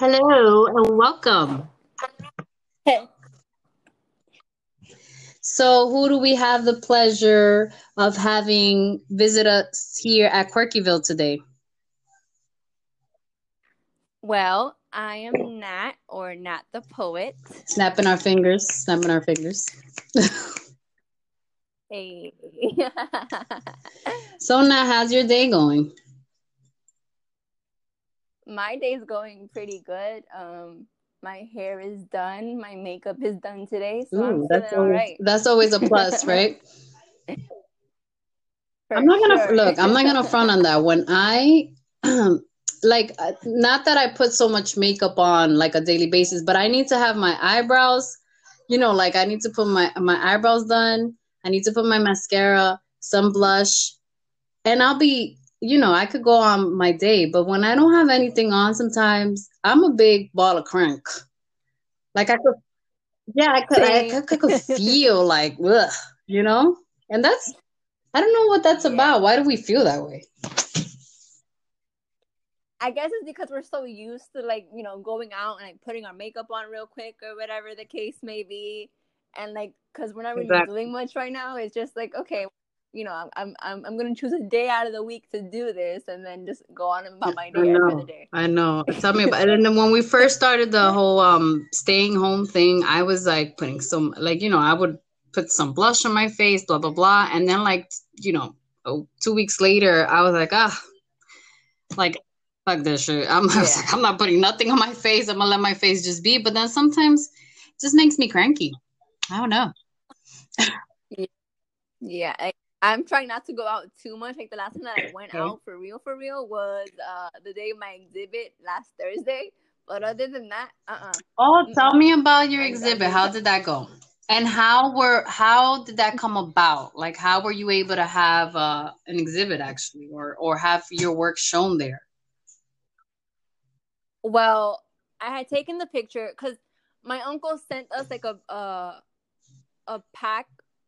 Hello and welcome. Hey. So, who do we have the pleasure of having visit us here at Quirkyville today? Well, I am Nat or Nat the poet. Snapping our fingers, snapping our fingers. Hey. So, Nat, how's your day going? My day's going pretty good. Um, my hair is done. My makeup is done today, so I'm Ooh, that's always, right. that's always a plus, right? I'm not gonna sure. look. I'm not gonna front on that. When I like, uh, not that I put so much makeup on like a daily basis, but I need to have my eyebrows. You know, like I need to put my my eyebrows done. I need to put my mascara, some blush, and I'll be. You know, I could go on my day, but when I don't have anything on, sometimes I'm a big ball of crank. Like I could, yeah, I could, I could, I could feel like, ugh, you know, and that's I don't know what that's Yeah. about. Why do we feel that way? I guess it's because we're so used to like, you know, going out and like putting our makeup on real quick or whatever the case may be. And like, cause we're not really Exactly. doing much right now. It's just like, okay, you know, I'm, I'm, I'm, to choose a day out of the week to do this and then just go on about my day know. day. I know. Tell me about it. And then when we first started the whole um staying home thing, I was like putting some like, you know, I would put some blush on my face, blah blah blah. And then like, you know, oh, two weeks later, I was like, ah, like fuck this shit. I'm, Yeah. like, I'm not putting nothing on my face. I'm gonna let my face just be. But then sometimes it just makes me cranky. I don't know. Yeah, I, I'm trying not to go out too much. Like the last time that I went out for real, for real was uh the day of my exhibit last Thursday. But other than that, uh uh Oh, tell me about your I, I exhibit. How did that go? And how were how did that come about? Like how were you able to have uh, an exhibit actually or or have your work shown there? Well, I had taken the picture because my uncle sent us like a uh, a pack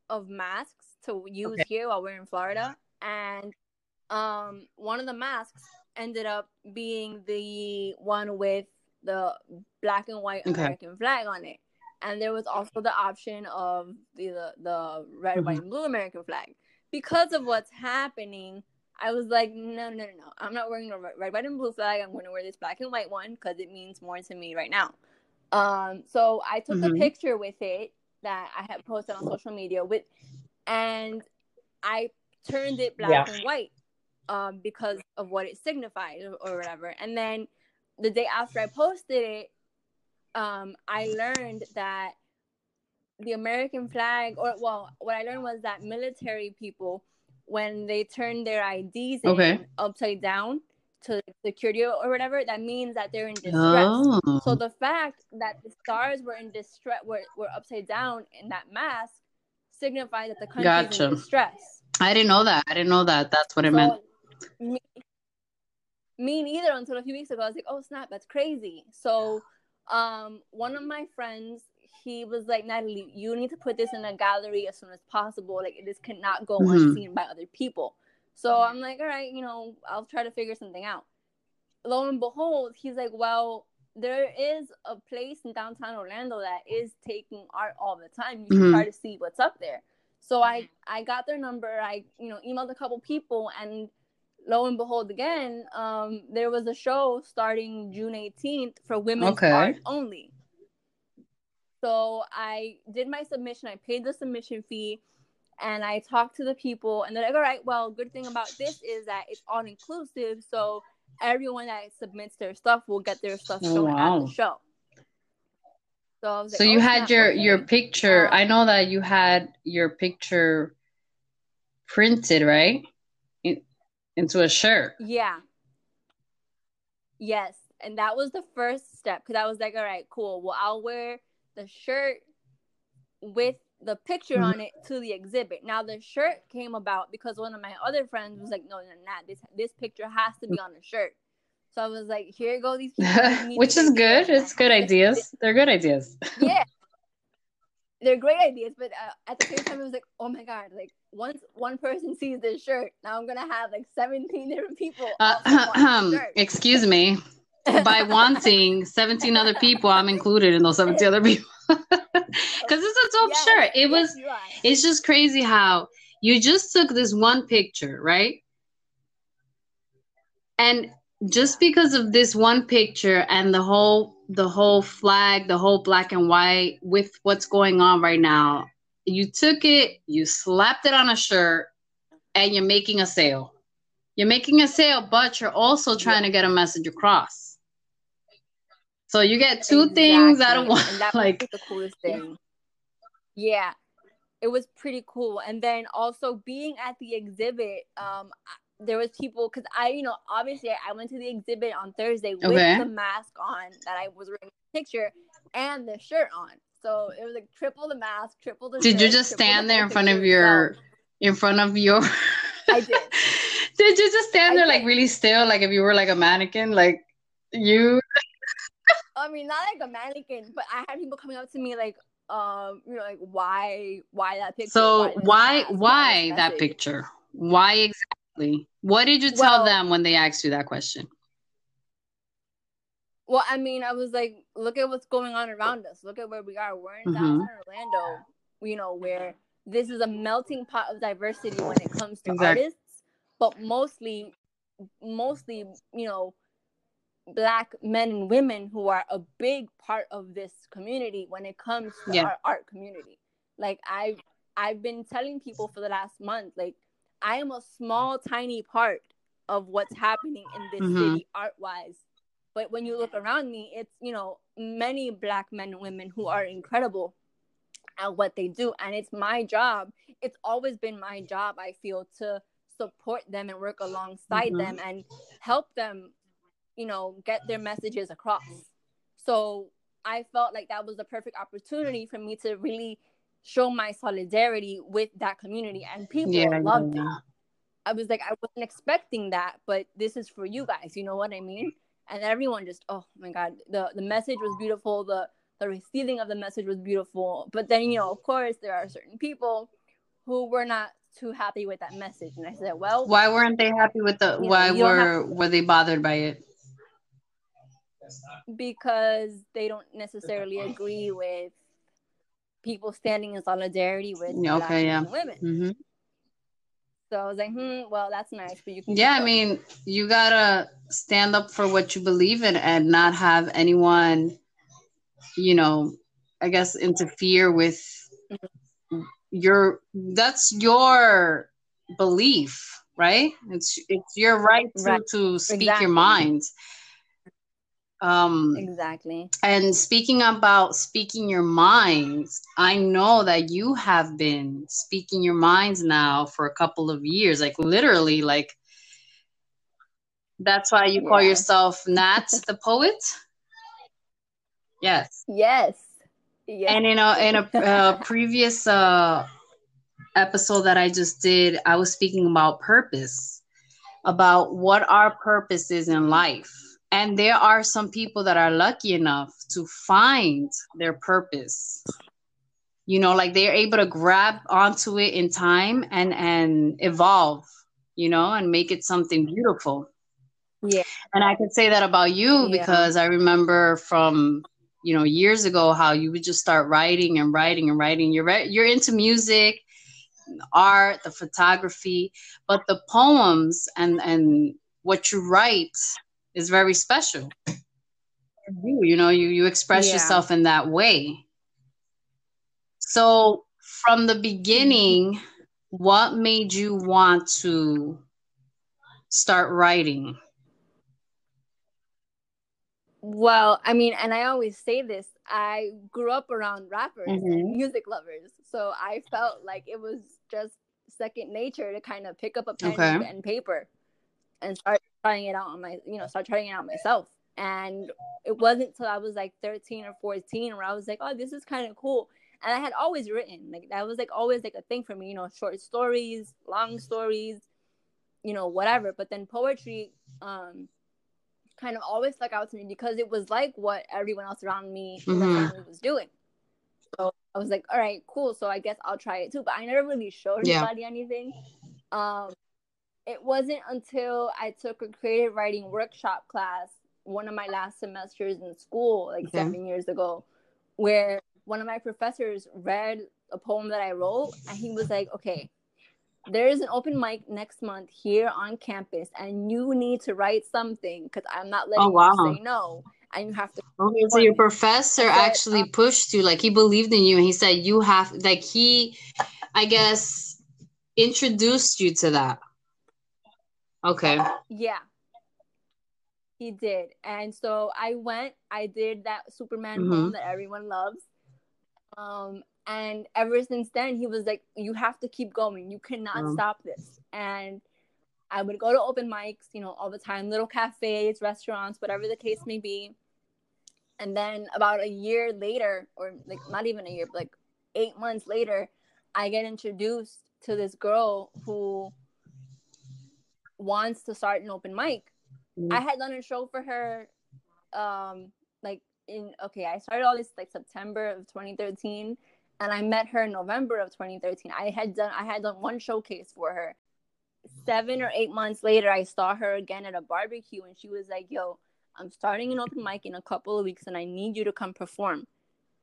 of masks to use Okay. here while we're in Florida, and um, one of the masks ended up being the one with the black and white Okay. American flag on it, and there was also the option of the the, the red, Mhm. white, and blue American flag. Because of what's happening, I was like, no, no, no, no. I'm not wearing the red, white, and blue flag. I'm going to wear this black and white one because it means more to me right now. Um, so I took a Mhm. picture with it that I had posted on social media with, and I turned it black Yeah. and white, um, because of what it signified or, whatever. And then the day after I posted it, um, I learned that the American flag, or well, what I learned was that military people, when they turn their IDs Okay. upside down to security or whatever, that means that they're in distress. Oh. So the fact that the stars were in distress, were, were upside down in that mask, signifies that the country's Gotcha. in distress. I didn't know that. I didn't know that. That's what it meant. So me, me neither until a few weeks ago. I was like, oh snap, that's crazy. So um one of my friends, he was like, Natalie, you need to put this in a gallery as soon as possible. Like this cannot go Mhm. unseen by other people. So I'm like, all right, you know, I'll try to figure something out. Lo and behold, he's like, well, there is a place in downtown Orlando that is taking art all the time. You should Mhm. try to see what's up there. So I I got their number. I you know emailed a couple people, and lo and behold, again, um, there was a show starting June 18th for women's Okay. art only. So I did my submission. I paid the submission fee, and I talked to the people, and they're like, "All right, well, good thing about this is that it's all inclusive. So everyone that submits their stuff will get their stuff Oh, shown at the show." So I was like, So you "Oh, had your okay." your picture. Um, I know that you had your picture printed, right? In, into a shirt. Yeah. Yes. And that was the first step because I was like, all right, cool. Well, I'll wear the shirt with the picture Mhm. on it to the exhibit. Now the shirt came about because one of my other friends was like, no, no, no, this this picture has to be on the shirt. So I was like, here go, these people Which is good. It's good ideas. They're good ideas. yeah they're great ideas but uh, at the same time it was like oh my god like once one person sees this shirt now i'm gonna have like 17 different people Uh, also want this shirt. excuse me. by wanting 17 other people, I'm included in those 17 other people. Because it's a dope yes, shirt. It was, it's just crazy how you just took this one picture, right? And just because of this one picture and the whole the whole flag, the whole black and white with what's going on right now, you took it, you slapped it on a shirt, and you're making a sale. You're making a sale, but you're also trying yeah. to get a message across. So you get two exactly. things out of one. And that like the coolest thing. Yeah, it was pretty cool. And then also being at the exhibit, um, there was people because I, you know, obviously I went to the exhibit on Thursday with okay. the mask on that I was wearing the picture and the shirt on. So it was like triple the mask, triple the. Did shirt, you just stand there in front of your, in front of your? I did. did you just stand there like really still, like if you were like a mannequin, like you? I mean, not like a mannequin, but I had people coming up to me like, um, you know, like why, why that picture? So why, why, why that picture? Why exactly? What did you tell well, them when they asked you that question? Well, I mean, I was like, look at what's going on around us. Look at where we are. We're in mm-hmm. downtown Orlando, you know, where this is a melting pot of diversity when it comes to exactly. artists, but mostly, mostly, you know, black men and women who are a big part of this community when it comes to yeah. our art community. Like I, I've been telling people for the last month, like I am a small, tiny part of what's happening in this mm-hmm. city art wise. But when you look around me, it's, you know, many black men and women who are incredible at what they do. And it's my job. It's always been my job, I feel, to support them and work alongside mm-hmm. them and help them, you know, get their messages across. So I felt like that was the perfect opportunity for me to really show my solidarity with that community and people yeah, loved yeah. it. I was like, I wasn't expecting that, but this is for you guys. You know what I mean? And everyone just, oh my god, the the message was beautiful. The the receiving of the message was beautiful. But then, you know, of course, there are certain people who were not too happy with that message. And I said, well, why weren't they happy with the? Why know, were to- were they bothered by it? Because they don't necessarily agree with people standing in solidarity with okay, yeah. women. Mm-hmm. So I was like, hmm, well, that's nice, but you can. Yeah, I mean, you gotta stand up for what you believe in and not have anyone, you know, I guess interfere with mm-hmm. your. That's your belief, right? It's it's your right to right. to speak exactly. your mind. Um, exactly. And speaking about speaking your minds, I know that you have been speaking your minds now for a couple of years, like literally, like that's why you call yourself Nat the poet. Yes. Yes. Yes. And in a in a uh, previous uh, episode that I just did, I was speaking about purpose, about what our purpose is in life and there are some people that are lucky enough to find their purpose. You know like they're able to grab onto it in time and and evolve you know and make it something beautiful. Yeah. And i could say that about you yeah. because i remember from you know years ago how you would just start writing and writing and writing. You're re- you're into music art the photography but the poems and and what you write is very special. You, you know, you you express yeah. yourself in that way. So from the beginning, what made you want to start writing? Well, I mean, and I always say this, I grew up around rappers mm-hmm. and music lovers. So I felt like it was just second nature to kind of pick up a pen okay. and paper and start trying it out on my, you know, start trying it out myself. And it wasn't until I was like 13 or 14 where I was like, oh, this is kind of cool. And I had always written, like, that was like always like a thing for me, you know, short stories, long stories, you know, whatever. But then poetry, um, kind of always stuck out to me because it was like what everyone else around me mm-hmm. was doing. So I was like, all right, cool. So I guess I'll try it too. But I never really showed anybody yeah. anything. Um, it wasn't until I took a creative writing workshop class one of my last semesters in school, like okay. seven years ago, where one of my professors read a poem that I wrote, and he was like, "Okay, there is an open mic next month here on campus, and you need to write something because I'm not letting oh, wow. you say no." And you have to. Okay, so your professor said, actually um, pushed you, like he believed in you, and he said you have, like he, I guess, introduced you to that. Okay. Yeah. He did. And so I went, I did that Superman mm-hmm. poem that everyone loves. Um, and ever since then, he was like, You have to keep going. You cannot mm-hmm. stop this. And I would go to open mics, you know, all the time, little cafes, restaurants, whatever the case may be. And then about a year later, or like not even a year, but like eight months later, I get introduced to this girl who wants to start an open mic. Mm-hmm. I had done a show for her um like in okay, I started all this like September of 2013 and I met her in November of 2013. I had done I had done one showcase for her. 7 or 8 months later I saw her again at a barbecue and she was like, "Yo, I'm starting an open mic in a couple of weeks and I need you to come perform."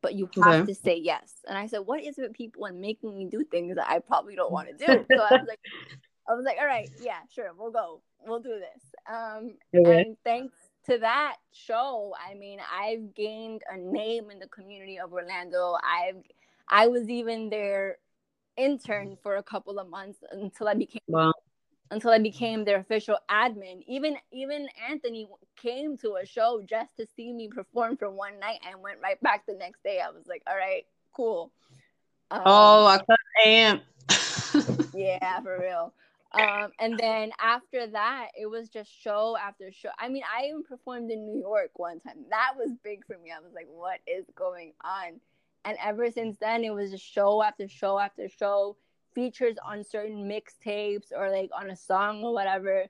But you have okay. to say yes. And I said, What is it with people and making me do things that I probably don't want to do? So I was like, I was like, all right, yeah, sure, we'll go, we'll do this. Um, okay. and thanks to that show, I mean, I've gained a name in the community of Orlando. I've, I was even their intern for a couple of months until I became wow. until I became their official admin. Even even Anthony came to a show just to see me perform for one night and went right back the next day. I was like, all right, cool. Um, oh, I am. yeah, for real. Um, and then after that, it was just show after show. I mean, I even performed in New York one time. That was big for me. I was like, what is going on? And ever since then, it was just show after show after show, features on certain mixtapes or like on a song or whatever.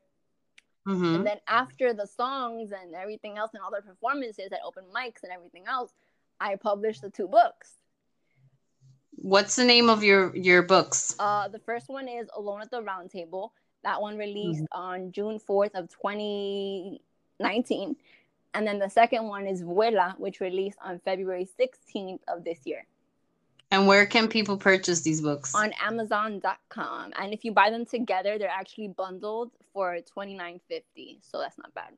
Mm-hmm. And then after the songs and everything else and all the performances at open mics and everything else, I published the two books. What's the name of your your books? Uh, the first one is Alone at the Round Table. That one released mm-hmm. on June fourth of twenty nineteen, and then the second one is Vuela, which released on February sixteenth of this year. And where can people purchase these books? On Amazon.com, and if you buy them together, they're actually bundled for twenty nine fifty. So that's not bad.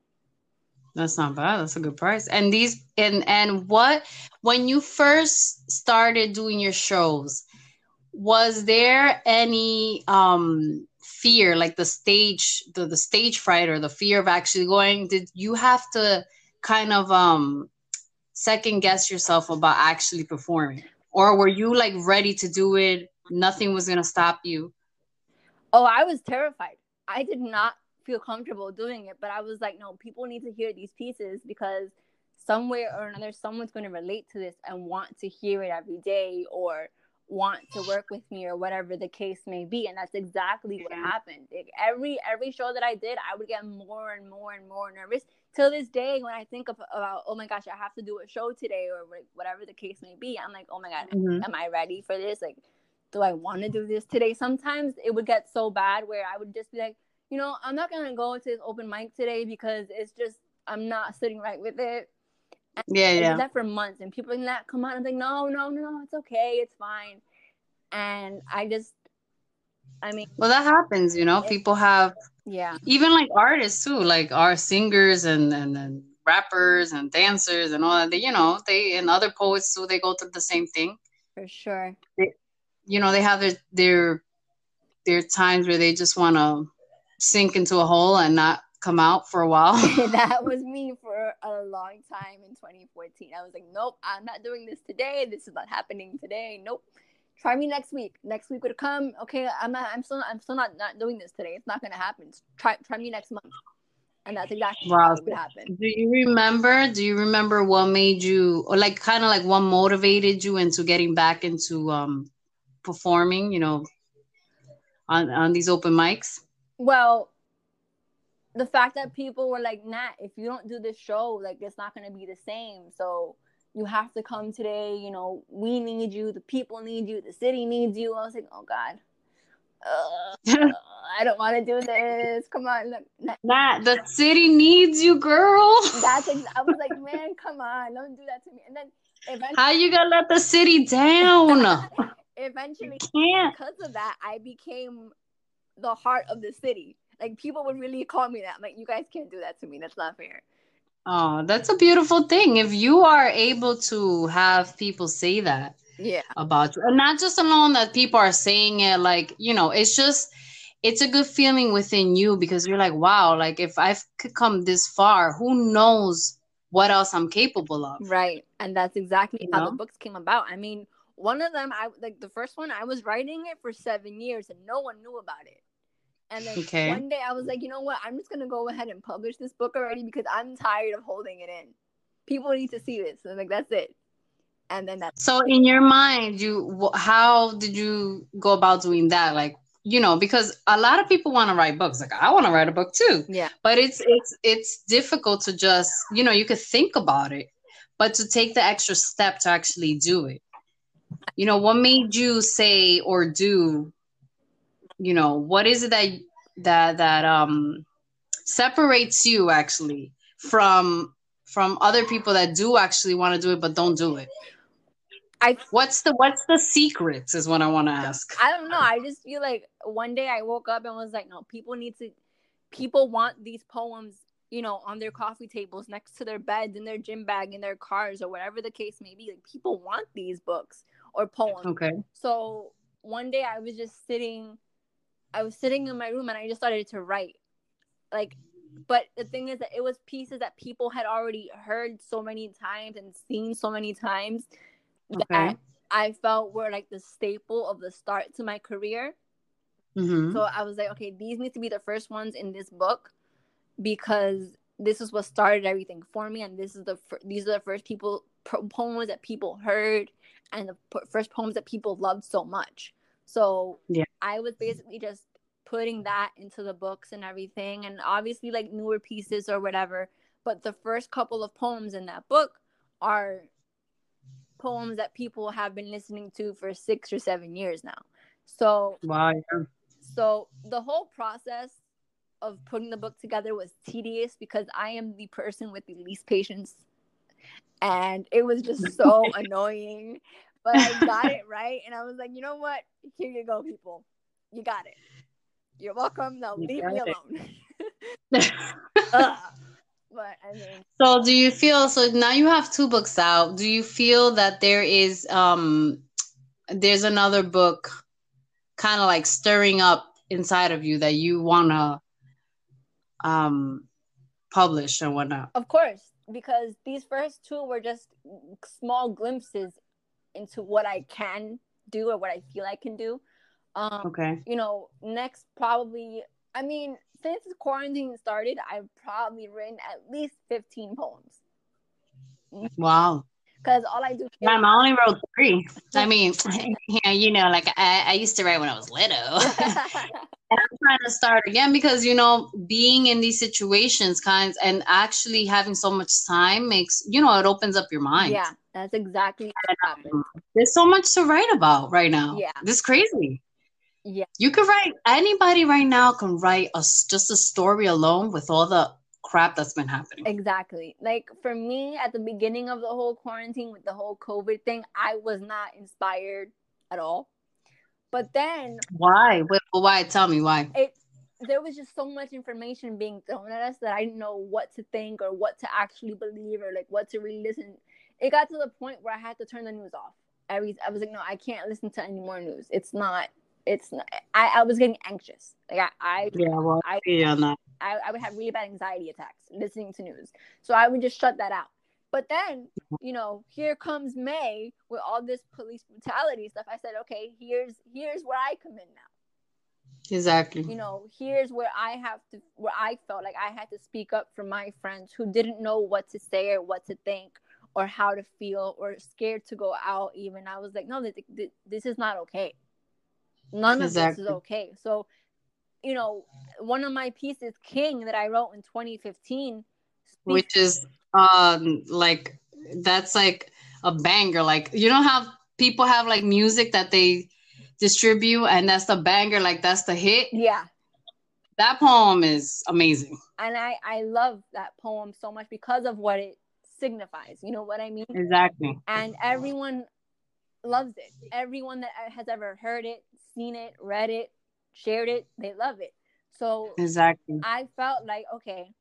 That's not bad. That's a good price. And these and and what when you first started doing your shows, was there any um fear like the stage the, the stage fright or the fear of actually going? Did you have to kind of um second guess yourself about actually performing? Or were you like ready to do it? Nothing was going to stop you? Oh i was terrified. I did not feel comfortable doing it. But I was like, no, people need to hear these pieces because somewhere or another, someone's going to relate to this and want to hear it every day or want to work with me or whatever the case may be and that's exactly what happened like every every show that i did i would get more and more and more nervous till this day when i think of, about oh my gosh i have to do a show today or whatever the case may be i'm like oh my god mm-hmm. am i ready for this like do i want to do this today sometimes it would get so bad where i would just be like you know, I'm not gonna go to this open mic today because it's just I'm not sitting right with it. And yeah, yeah. that for months, and people like that come out and like, no, no, no, it's okay, it's fine. And I just, I mean, well, that happens, you know. People have, yeah, even like artists too, like our singers and and and rappers and dancers and all that. They, you know, they and other poets too. They go through the same thing. For sure. They, you know, they have their their their times where they just want to sink into a hole and not come out for a while. that was me for a long time in 2014. I was like, nope, I'm not doing this today. This is not happening today. Nope. Try me next week. Next week would come. Okay, I'm not. I'm still. I'm still not not doing this today. It's not gonna happen. Try try me next month. And that's exactly wow. what would happen. Do you remember? Do you remember what made you, or like, kind of like what motivated you into getting back into um performing? You know, on on these open mics well the fact that people were like nat if you don't do this show like it's not going to be the same so you have to come today you know we need you the people need you the city needs you i was like oh god uh, I don't want to do this. Come on, look. Nah, the city needs you, girl. That's ex- I was like, man, come on, don't do that to me. And then eventually, how you gonna let the city down? eventually, can't. because of that, I became the heart of the city. Like people would really call me that. I'm like, you guys can't do that to me. That's not fair. Oh, that's a beautiful thing. If you are able to have people say that yeah. about you, and not just alone that people are saying it, like, you know, it's just, it's a good feeling within you because you're like, wow, like if I could come this far, who knows what else I'm capable of? Right. And that's exactly You how know? the books came about. I mean, one of them, I like the first one, I was writing it for seven years and no one knew about it. And then Okay. one day I was like, you know what? I'm just gonna go ahead and publish this book already because I'm tired of holding it in. People need to see this. And I'm like, that's it. And then that's So in your mind, you how did you go about doing that? Like, you know, because a lot of people want to write books. Like I want to write a book too. yeah. But it's it's it's difficult to just, you know, you could think about it, but to take the extra step to actually do it. You know, what made you say or do, you know, what is it that that that um separates you actually from from other people that do actually want to do it but don't do it? I What's the what's the secrets is what I want to ask. I don't know. I just feel like one day I woke up and was like, no, people need to, people want these poems, you know, on their coffee tables, next to their beds, in their gym bag, in their cars, or whatever the case may be. Like, people want these books or poems. Okay. So one day I was just sitting, I was sitting in my room and I just started to write. Like, but the thing is that it was pieces that people had already heard so many times and seen so many times Okay. that I felt were like the staple of the start to my career. Mhm. So I was like, okay, these need to be the first ones in this book because this is what started everything for me, and this is the fir- these are the first people pro- poems that people heard, and the p- first poems that people loved so much. So Yeah. I was basically just putting that into the books and everything, and obviously like newer pieces or whatever. But the first couple of poems in that book are poems that people have been listening to for six or seven years now. So Wow. so the whole process of putting the book together was tedious because I am the person with the least patience. And it was just so annoying. But I got it right. And I was like, you know what? Here you go, people. You got it. You're welcome. Now leave me alone. Ugh. But I mean, so do you feel so now you have two books out do you feel that there is um there's another book kind of like stirring up inside of you that you want to um publish and whatnot of course, because these first two were just small glimpses into what I can do or what I feel I can do. Um, okay you know, next probably, I mean, since quarantine started, I've probably written at least 15 poems. wow Because all I do is Mom, I only wrote three. I mean, yeah, you know, like I, I used to write when I was little. And I'm trying to start again because you know being in these situations kinds and actually having so much time makes you know it opens up your mind yeah, that's exactly what happened. there's so much to write about right now Yeah. this is crazy Yeah. you could write anybody right now can write a s- just a story alone with all the crap that's been happening Exactly. Like for me, at the beginning of the whole quarantine with the whole COVID thing, I was not inspired at all. But then why Wait, why tell me why it there was just so much information being thrown at us that I didn't know what to think or what to actually believe or like what to really listen. It got to the point where I had to turn the news off. Every I was like, no, I can't listen to any more news. It's not. It's not. I, I was getting anxious. Like I, I yeah well I- yeah that I, I would have really bad anxiety attacks listening to news. So I would just shut that out. But then, you know, here comes May with all this police brutality stuff. I said, okay, here's here's where I come in now. exactly You know, here's where I have to where I felt like I had to speak up for my friends who didn't know what to say or what to think or how to feel or scared to go out even. I was like, no, this, this is not okay. None of Exactly. this is okay. So, you know, one of my pieces, King, that I wrote in 2015, speaks- which is um like that's like a banger like you know how people have like music that they distribute and that's the banger, like that's the hit. Yeah. That poem is amazing. And I I love that poem so much because of what it signifies. You know what I mean? Exactly. And everyone loves it. Everyone that has ever heard it, seen it, read it, shared it, they love it. So exactly. I felt like okay,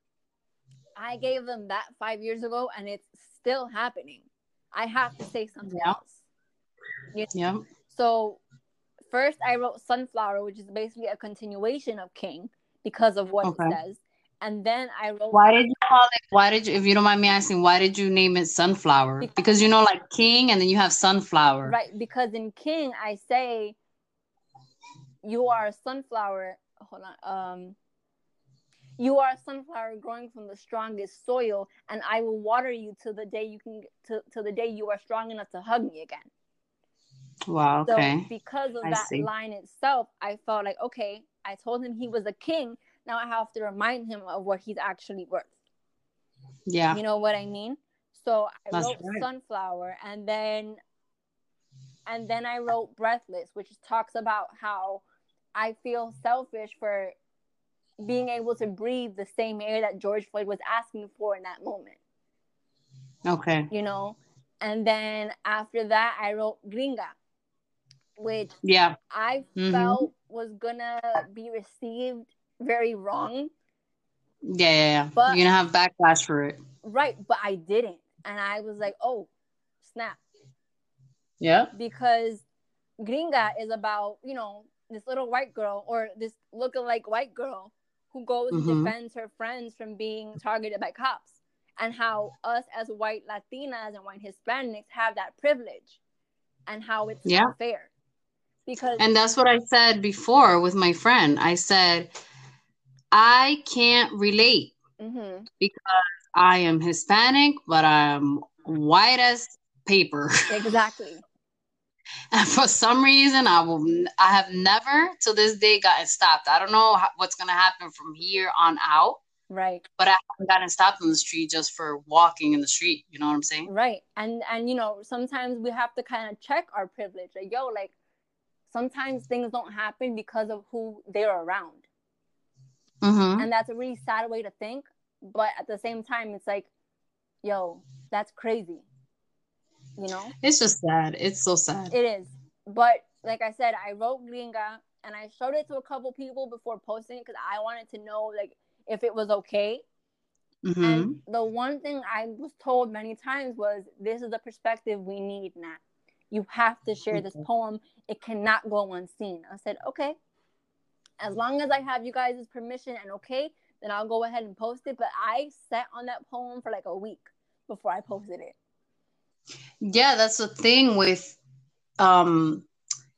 I gave them that five years ago, and it's still happening. I have to say something yeah. else. You know? Yeah. So first, I wrote Sunflower, which is basically a continuation of King because of what Okay. it says, and then I wrote. Why did you call it? Why did you, if you don't mind me asking, why did you name it Sunflower? Because- Because you know, like King, and then you have Sunflower. Right, because in King I say you are a sunflower. Hold on. Um you are a sunflower growing from the strongest soil, and I will water you till the day you can to till the day you are strong enough to hug me again. Wow. So Okay. because of I that see. line itself, I felt like okay, I told him he was a king. Now I have to remind him of what he's actually worth. yeah. You know what I mean? So I That's wrote right. Sunflower and then and then I wrote Breathless, which talks about how I feel selfish for being able to breathe the same air that George Floyd was asking for in that moment, Okay. you know? And then after that I wrote Gringa, which Yeah. I Mhm. felt was gonna be received very wrong. Yeah. Yeah. yeah. But- You're gonna have backlash for it. Right, but I didn't. And I was like, oh, snap. Yeah. because Gringa is about, you know, this little white girl or this lookalike white girl who goes Mhm. and defends her friends from being targeted by cops. And how us as white Latinas and white Hispanics have that privilege and how it's Yeah. not fair. Because And that's what I said before with my friend. I said, I can't relate Mhm. I am Hispanic, but I'm white as paper. exactly. And for some reason, I will. I have never to this day gotten stopped. I don't know what's gonna happen from here on out, Right. but I haven't gotten stopped on the street just for walking in the street. You know what I'm saying? Right. And and you know, sometimes we have to kind of check our privilege. Like, yo, like sometimes things don't happen because of who they're around. Mm-hmm. and that's a really sad way to think but at the same time it's like yo that's crazy you know? It's just sad. It's so sad. it is. But like i said i wrote gringa and i showed it to a couple people before posting it because i wanted to know like if it was okay. Hmm and the one thing i was told many times was this is the perspective we need nat. You have to share this poem. It cannot go unseen. I said okay. As long as i have you guys' permission and okay then i'll go ahead and post it. But i sat on that poem for like a week before i posted it Yeah, that's the thing with um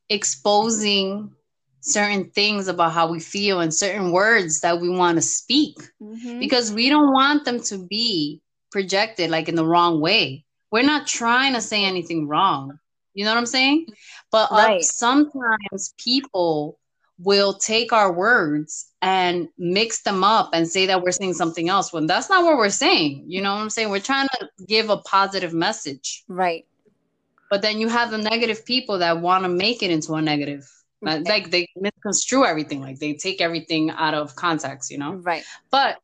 exposing certain things about how we feel and certain words that we want to speak. mm-hmm. because we don't want them to be projected like in the wrong way. We're not trying to say anything wrong. You know what I'm saying? But uh, sometimes people will take our words and mix them up and say that we're saying something else when that's not what we're saying. You know what I'm saying? We're trying to give a positive message. right But then you have the negative people that want to make it into a negative. Right. Like they misconstrue everything, like they take everything out of context, you know? right But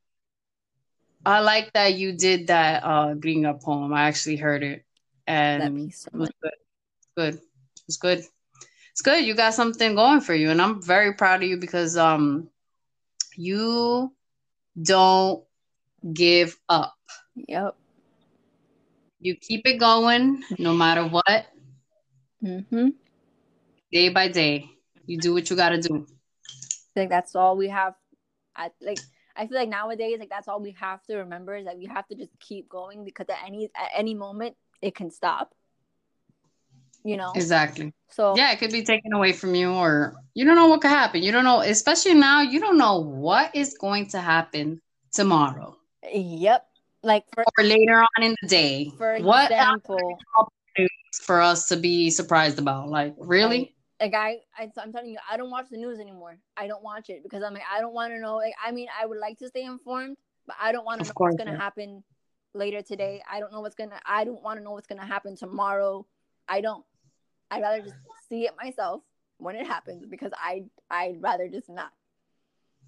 I like that you did that uh Gringa poem. I actually heard it And that piece so it was much. good. Good. It's good. It's good. You got something going for you. And I'm very proud of you because um you don't give up. yep You keep it going no matter what, mm-hmm. day by day. You do what you gotta do. I think that's all we have. I like. I feel like nowadays, like that's all we have to remember is that we have to just keep going because at any at any moment it can stop. You know. Exactly. So Yeah, it could be taken away from you, or you don't know what could happen. You don't know, especially now, you don't know what is going to happen tomorrow Yep. Like for or later on in the day. for what example, for us to be surprised about? Like, really? like I, I I'm telling you, I don't watch the news anymore. I don't watch it because I'm like I don't want to know. Like I mean, I would like to stay informed, but I don't want to know course, what's gonna yeah. happen later today. I don't know what's gonna. I don't want to know what's gonna happen tomorrow. I don't. I'd rather just see it myself when it happens because I I'd rather just not.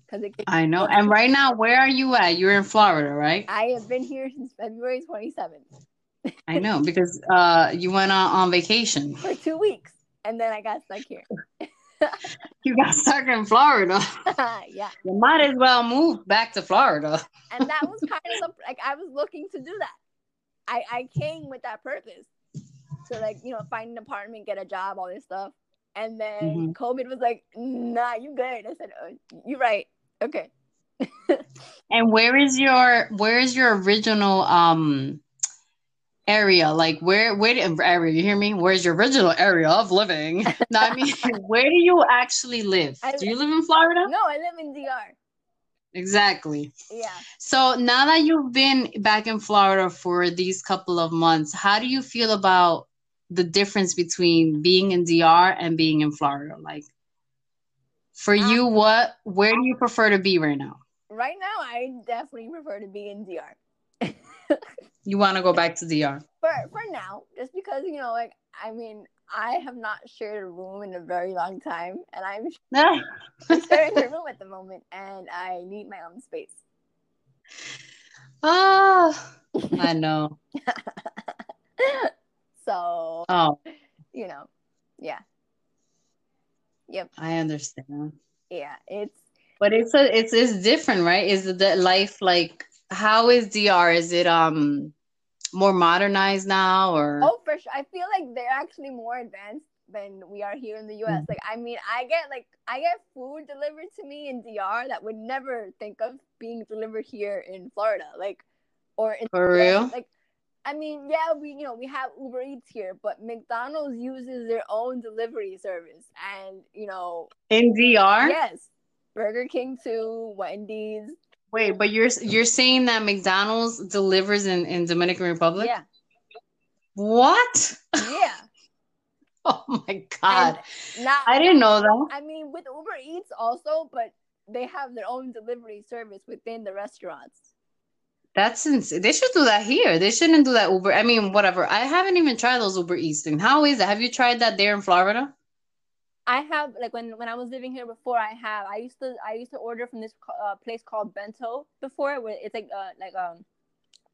Because it. I know. And right now, where are you at? You're in Florida, right? I have been here since February 27th. I know because uh, you went on, on vacation for two weeks, and then I got stuck here. you got stuck in Florida. yeah. You might as well move back to Florida. and that was kind of like I was looking to do that. I I came with that purpose to like you know find an apartment, get a job, all this stuff. And then mm-hmm. COVID was like, "Nah, you good." I said, oh, "You're right. Okay." and where is your where is your original um area? Like where where area? You hear me? Where's your original area of living? no, I mean, where do you actually live? I, do you live in Florida? No, I live in DR. Exactly. Yeah. So now that you've been back in Florida for these couple of months, how do you feel about the difference between being in DR and being in Florida? Like for um, you, what where do you prefer to be right now? Right now, I definitely prefer to be in DR. you want to go back to DR? For for now, just because you know, like I mean, I have not shared a room in a very long time, and I'm, I'm sharing a room at the moment, and I need my own space. Oh, I know. So, oh, you know, yeah. Yep. I understand. Yeah, it's but it's a it's it's different, right? Is the life like how is DR? Is it um more modernized now or Oh, for sure. I feel like they're actually more advanced than we are here in the US. Mm-hmm. Like I mean, I get like I get food delivered to me in DR that would never think of being delivered here in Florida. Like or in For real? Like I mean, yeah, we you know we have Uber Eats here, but McDonald's uses their own delivery service, and you know in DR, yes, Burger King too, Wendy's. Wait, but you're you're saying that McDonald's delivers in in Dominican Republic? Yeah. What? Yeah. oh my god! Now, I didn't know that. I mean, with Uber Eats also, but they have their own delivery service within the restaurants. That's insane. They should do that here. They shouldn't do that Uber. I mean, whatever. I haven't even tried those Uber Eats thing. How is it? Have you tried that there in Florida? I have like when when I was living here before. I have. I used to I used to order from this uh, place called Bento before, where it's like uh like um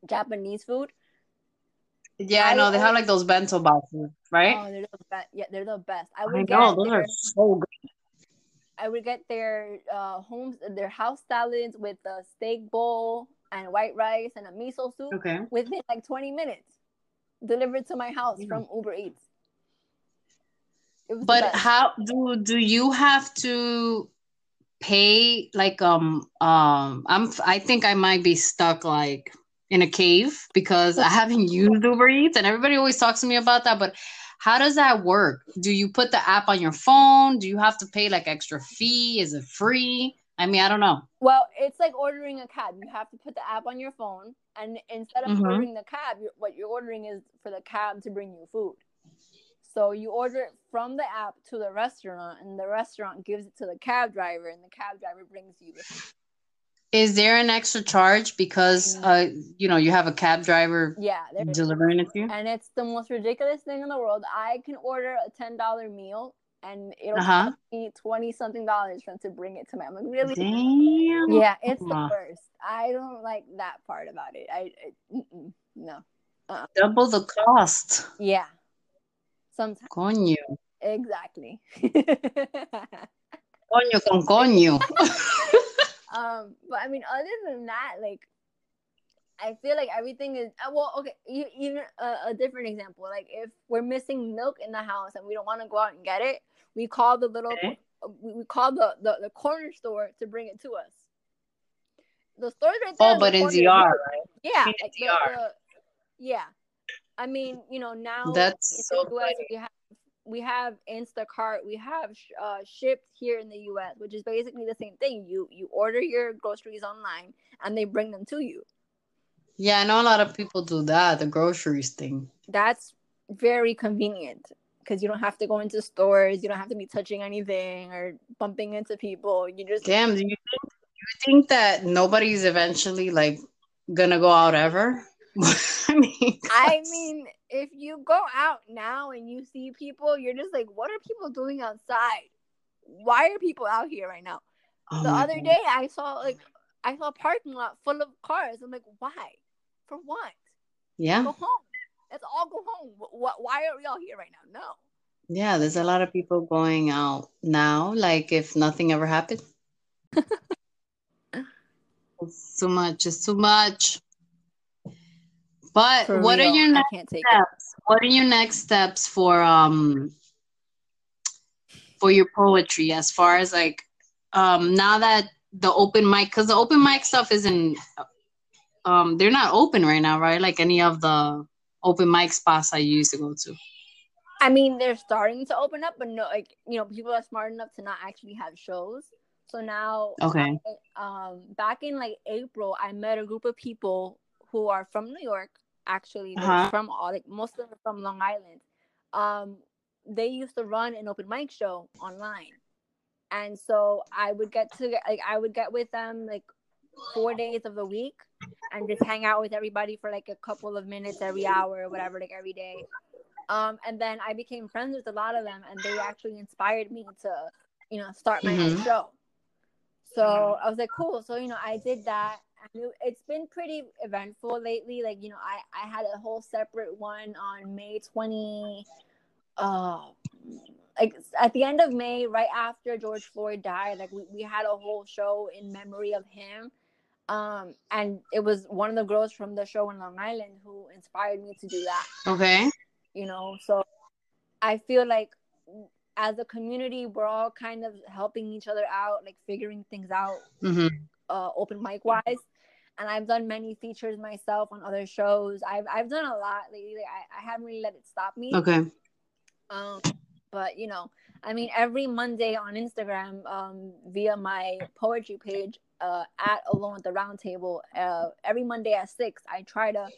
Japanese food. Yeah, I, know they have like those bento boxes, right? Oh, they're the best. Yeah, they're the best. I, would I know those their, are so good. I would get their uh homes their house salads with the steak bowl and white rice and a miso soup okay. within like 20 minutes delivered to my house mm. from Uber Eats. But how do do you have to pay like um um I'm I think I might be stuck like in a cave because I haven't used Uber Eats and everybody always talks to me about that but how does that work? Do you put the app on your phone? Do you have to pay like extra fee? Is it free? I mean, I don't know. Well, it's like ordering a cab. You have to put the app on your phone, and instead of mm-hmm. ordering the cab, you're, what you're ordering is for the cab to bring you food. So you order it from the app to the restaurant, and the restaurant gives it to the cab driver, and the cab driver brings you the food. Is there an extra charge because mm. uh you know you have a cab driver yeah delivering it to you? And it's the most ridiculous thing in the world. I can order a ten dollar meal and it'll uh-huh. cost me twenty something dollars for them to bring it to me. I'm like, really? Damn. Yeah, it's the worst. I don't like that part about it. I, I no. Uh-uh. Double the cost. Yeah. Sometimes. Coño. Exactly. coño con coño. um, but I mean, other than that, like I feel like everything is uh, well. Okay, even a, a, different example. Like if we're missing milk in the house and we don't want to go out and get it, we call the little okay. we, call the, the the corner store to bring it to us. The store's right there. Oh, but in DR, right? Yeah, like the, the, yeah. I mean, you know, now that's so US, we have we have Instacart, we have uh, Shipt here in the U.S., which is basically the same thing. You you order your groceries online and they bring them to you. Yeah, I know a lot of people do that, the groceries thing. That's very convenient because you don't have to go into stores, you don't have to be touching anything or bumping into people. You just damn. Do you think you think that nobody's eventually like gonna go out ever? I mean, I mean, if you go out now and you see people, you're just like, what are people doing outside? Why are people out here right now? oh the other God. day, I saw like I saw a parking lot full of cars. I'm like, why? For what? yeah, Go home. Let's all go home. What? Why are we all here right now? No. yeah. There's a lot of people going out now, like if nothing ever happened. it's too much. It's too much. But For what real, are your I next can't take it. steps? What are your next steps for um for your poetry as far as like um now that the open mic because the open mic stuff isn't um they're not open right now, right? Like any of the open mic spots I used to go to. I mean, they're starting to open up, but no, like you know, people are smart enough to not actually have shows. So now, Okay. I- um, back in like April, I met a group of people who are from New York. Actually, Uh-huh. from all like most of them are from Long Island. Um, they used to run an open mic show online, and so I would get to like I would get with them like four days of the week and just hang out with everybody for like a couple of minutes every hour or whatever, like every day. Um, and then I became friends with a lot of them, and they actually inspired me to, you know, start my own Mhm. show. So I was like, cool. So you know, I did that. It- it's been pretty eventful lately. Like you know, I I had a whole separate one on May twenty. Uh, like at the end of May, right after George Floyd died, like we, we had a whole show in memory of him. Um, and it was one of the girls from the show in Long Island who inspired me to do that. Okay. you know so i feel like as a community we're all kind of helping each other out like figuring things out hmm uh open mic wise. And i've done many features myself on other shows. I've i've done a lot lately. Like, I, I haven't really let it stop me. Okay. um but you know i mean every monday on instagram um via my poetry page uh at alone at the round table uh every monday at six i try to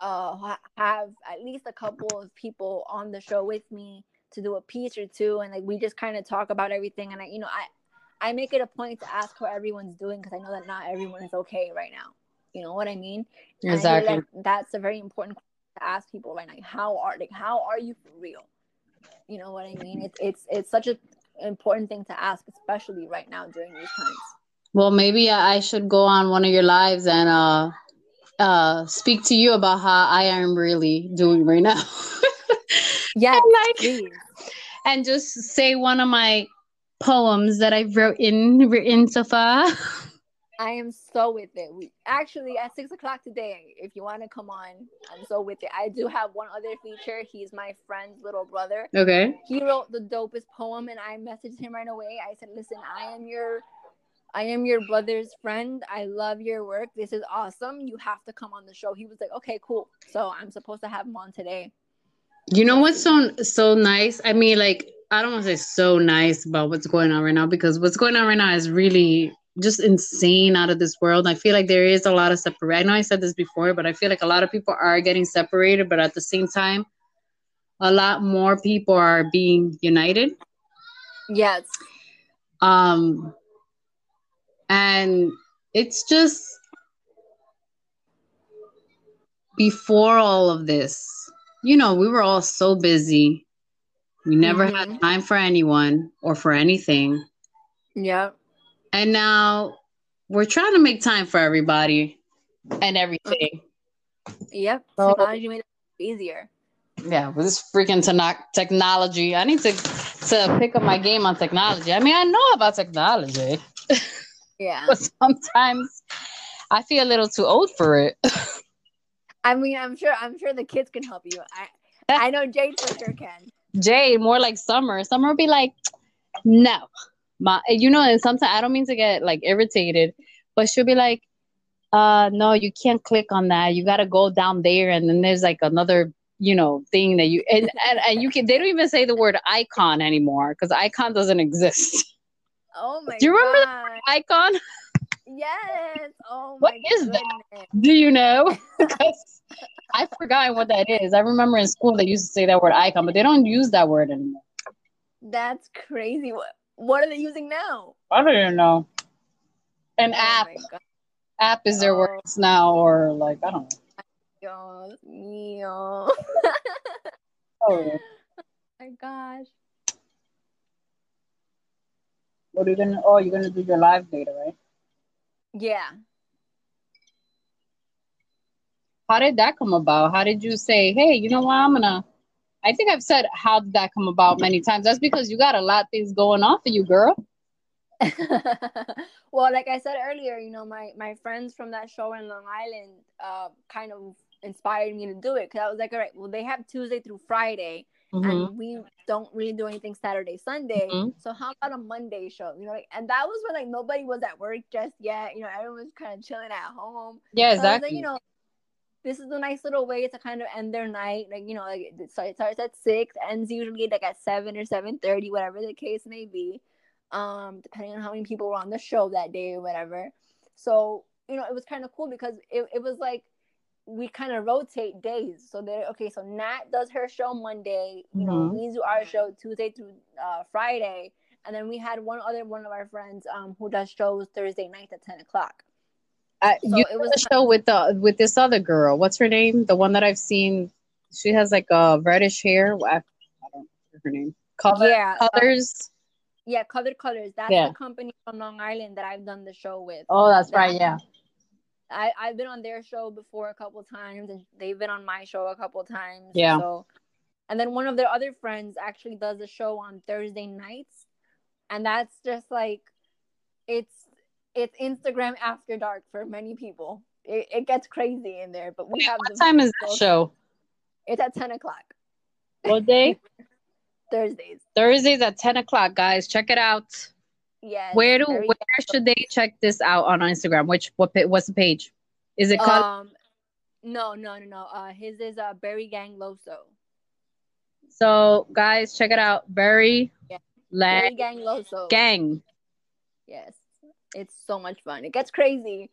uh have at least a couple of people on the show with me to do a piece or two and like we just kind of talk about everything and i you know i i make it a point to ask how everyone's doing because i know that not everyone is okay right now you know what i mean And I Exactly. that's a very important question to ask people right now. Like, how are like how are you for real? You know what I mean? It's it's it's such an important thing to ask, especially right now during these times. Well, maybe I should go on one of your lives and uh uh speak to you about how I am really doing right now. Yeah, like please. and just say one of my poems that I've written written so far. I am so with it. We actually at six o'clock today, if you want to come on, I'm so with it. I do have one other feature. He's my friend's little brother. Okay. He wrote the dopest poem, and I messaged him right away. I said, "Listen, I am your, I am your brother's friend. I love your work. This is awesome. You have to come on the show." He was like, "Okay, cool." So I'm supposed to have him on today. You know what's so so nice? I mean, like I don't want to say so nice about what's going on right now because what's going on right now is really just insane out of this world. I feel like there is a lot of separate. I know I said this before, but I feel like a lot of people are getting separated, but at the same time, a lot more people are being united. Yes. Um, and it's just before all of this, you know, we were all so busy. We never had Mhm. time for anyone or for anything. Yep. And now we're trying to make time for everybody and everything. Yep. So- Technology made it easier. Yeah, with this freaking techno- technology. I need to to pick up my game on technology. I mean, I know about technology, Yeah. but sometimes I feel a little too old for it. I mean, I'm sure. I'm sure the kids can help you. I I know Jade for sure can. Jay, more like Summer. Summer will be like, no. My, you know, and sometimes I don't mean to get like irritated, but she'll be like, uh, no, you can't click on that. You gotta go down there, and then there's like another, you know, thing that you and and, and you can. They don't even say the word icon anymore because icon doesn't exist. Oh my Do you remember god. Icon? Yes. Oh What is that? Do you know? Because I've forgotten what that is. I remember in school they used to say that word icon, but they don't use that word anymore. That's crazy. What what are they using now? I don't even know. An Oh app. app is their Oh. words now, or like I don't know. Dios mío. Oh, my gosh. what are you gonna? Oh, you're gonna do your live data, right? Yeah. How did that come about? How did you say, hey, you know what? I'm gonna. I think I've said how did that come about many times. That's because you got a lot of things going on for you, girl. well, like I said earlier, you know, my my friends from that show in Long Island uh kind of inspired me to do it because I was like, all right, well, they have Tuesday through Friday, Mhm. and we don't really do anything Saturday, Sunday. Mhm. So how about a Monday show? You know, like, and that was when like nobody was at work just yet. You know, everyone was kind of chilling at home. Yeah, So like, exactly. you know, this is a nice little way to kind of end their night. Like, you know, like it so it starts at six, ends usually like at seven or seven thirty, whatever the case may be. Um, depending on how many people were on the show that day or whatever. So, you know, it was kind of cool because it, it was like we kind of rotate days. So they're okay, so Nat does her show Monday, you know, Mhm. we do our show Tuesday through uh Friday. And then we had one other one of our friends um who does shows Thursday night at ten o'clock. I, So you it was- a show with the with this other girl. What's her name? The one that I've seen. She has like a reddish hair. I, I don't know her name. Color, yeah, uh, colors. Yeah, Colored Colors. That's Yeah. the company from Long Island that I've done the show with. oh, that's that- right. Yeah. I, I've been on their show before a couple times, and they've been on my show a couple times. Yeah. So, and then one of their other friends actually does a show on Thursday nights, and that's just like, it's it's Instagram after dark for many people. It, it gets crazy in there, but we have What the time is that show? It's at ten o'clock What day? Thursdays. Thursdays at ten o'clock, guys. Check it out. Yes. Where do where should they check this out on Instagram? Which what what's the page? Is it called? Um, no, no, no, no. Uh, his is uh Berry Gang Loso. so guys, check it out. Very Yeah. Lang Berry Gang Loso. Gang. Yes, it's so much fun. It gets crazy.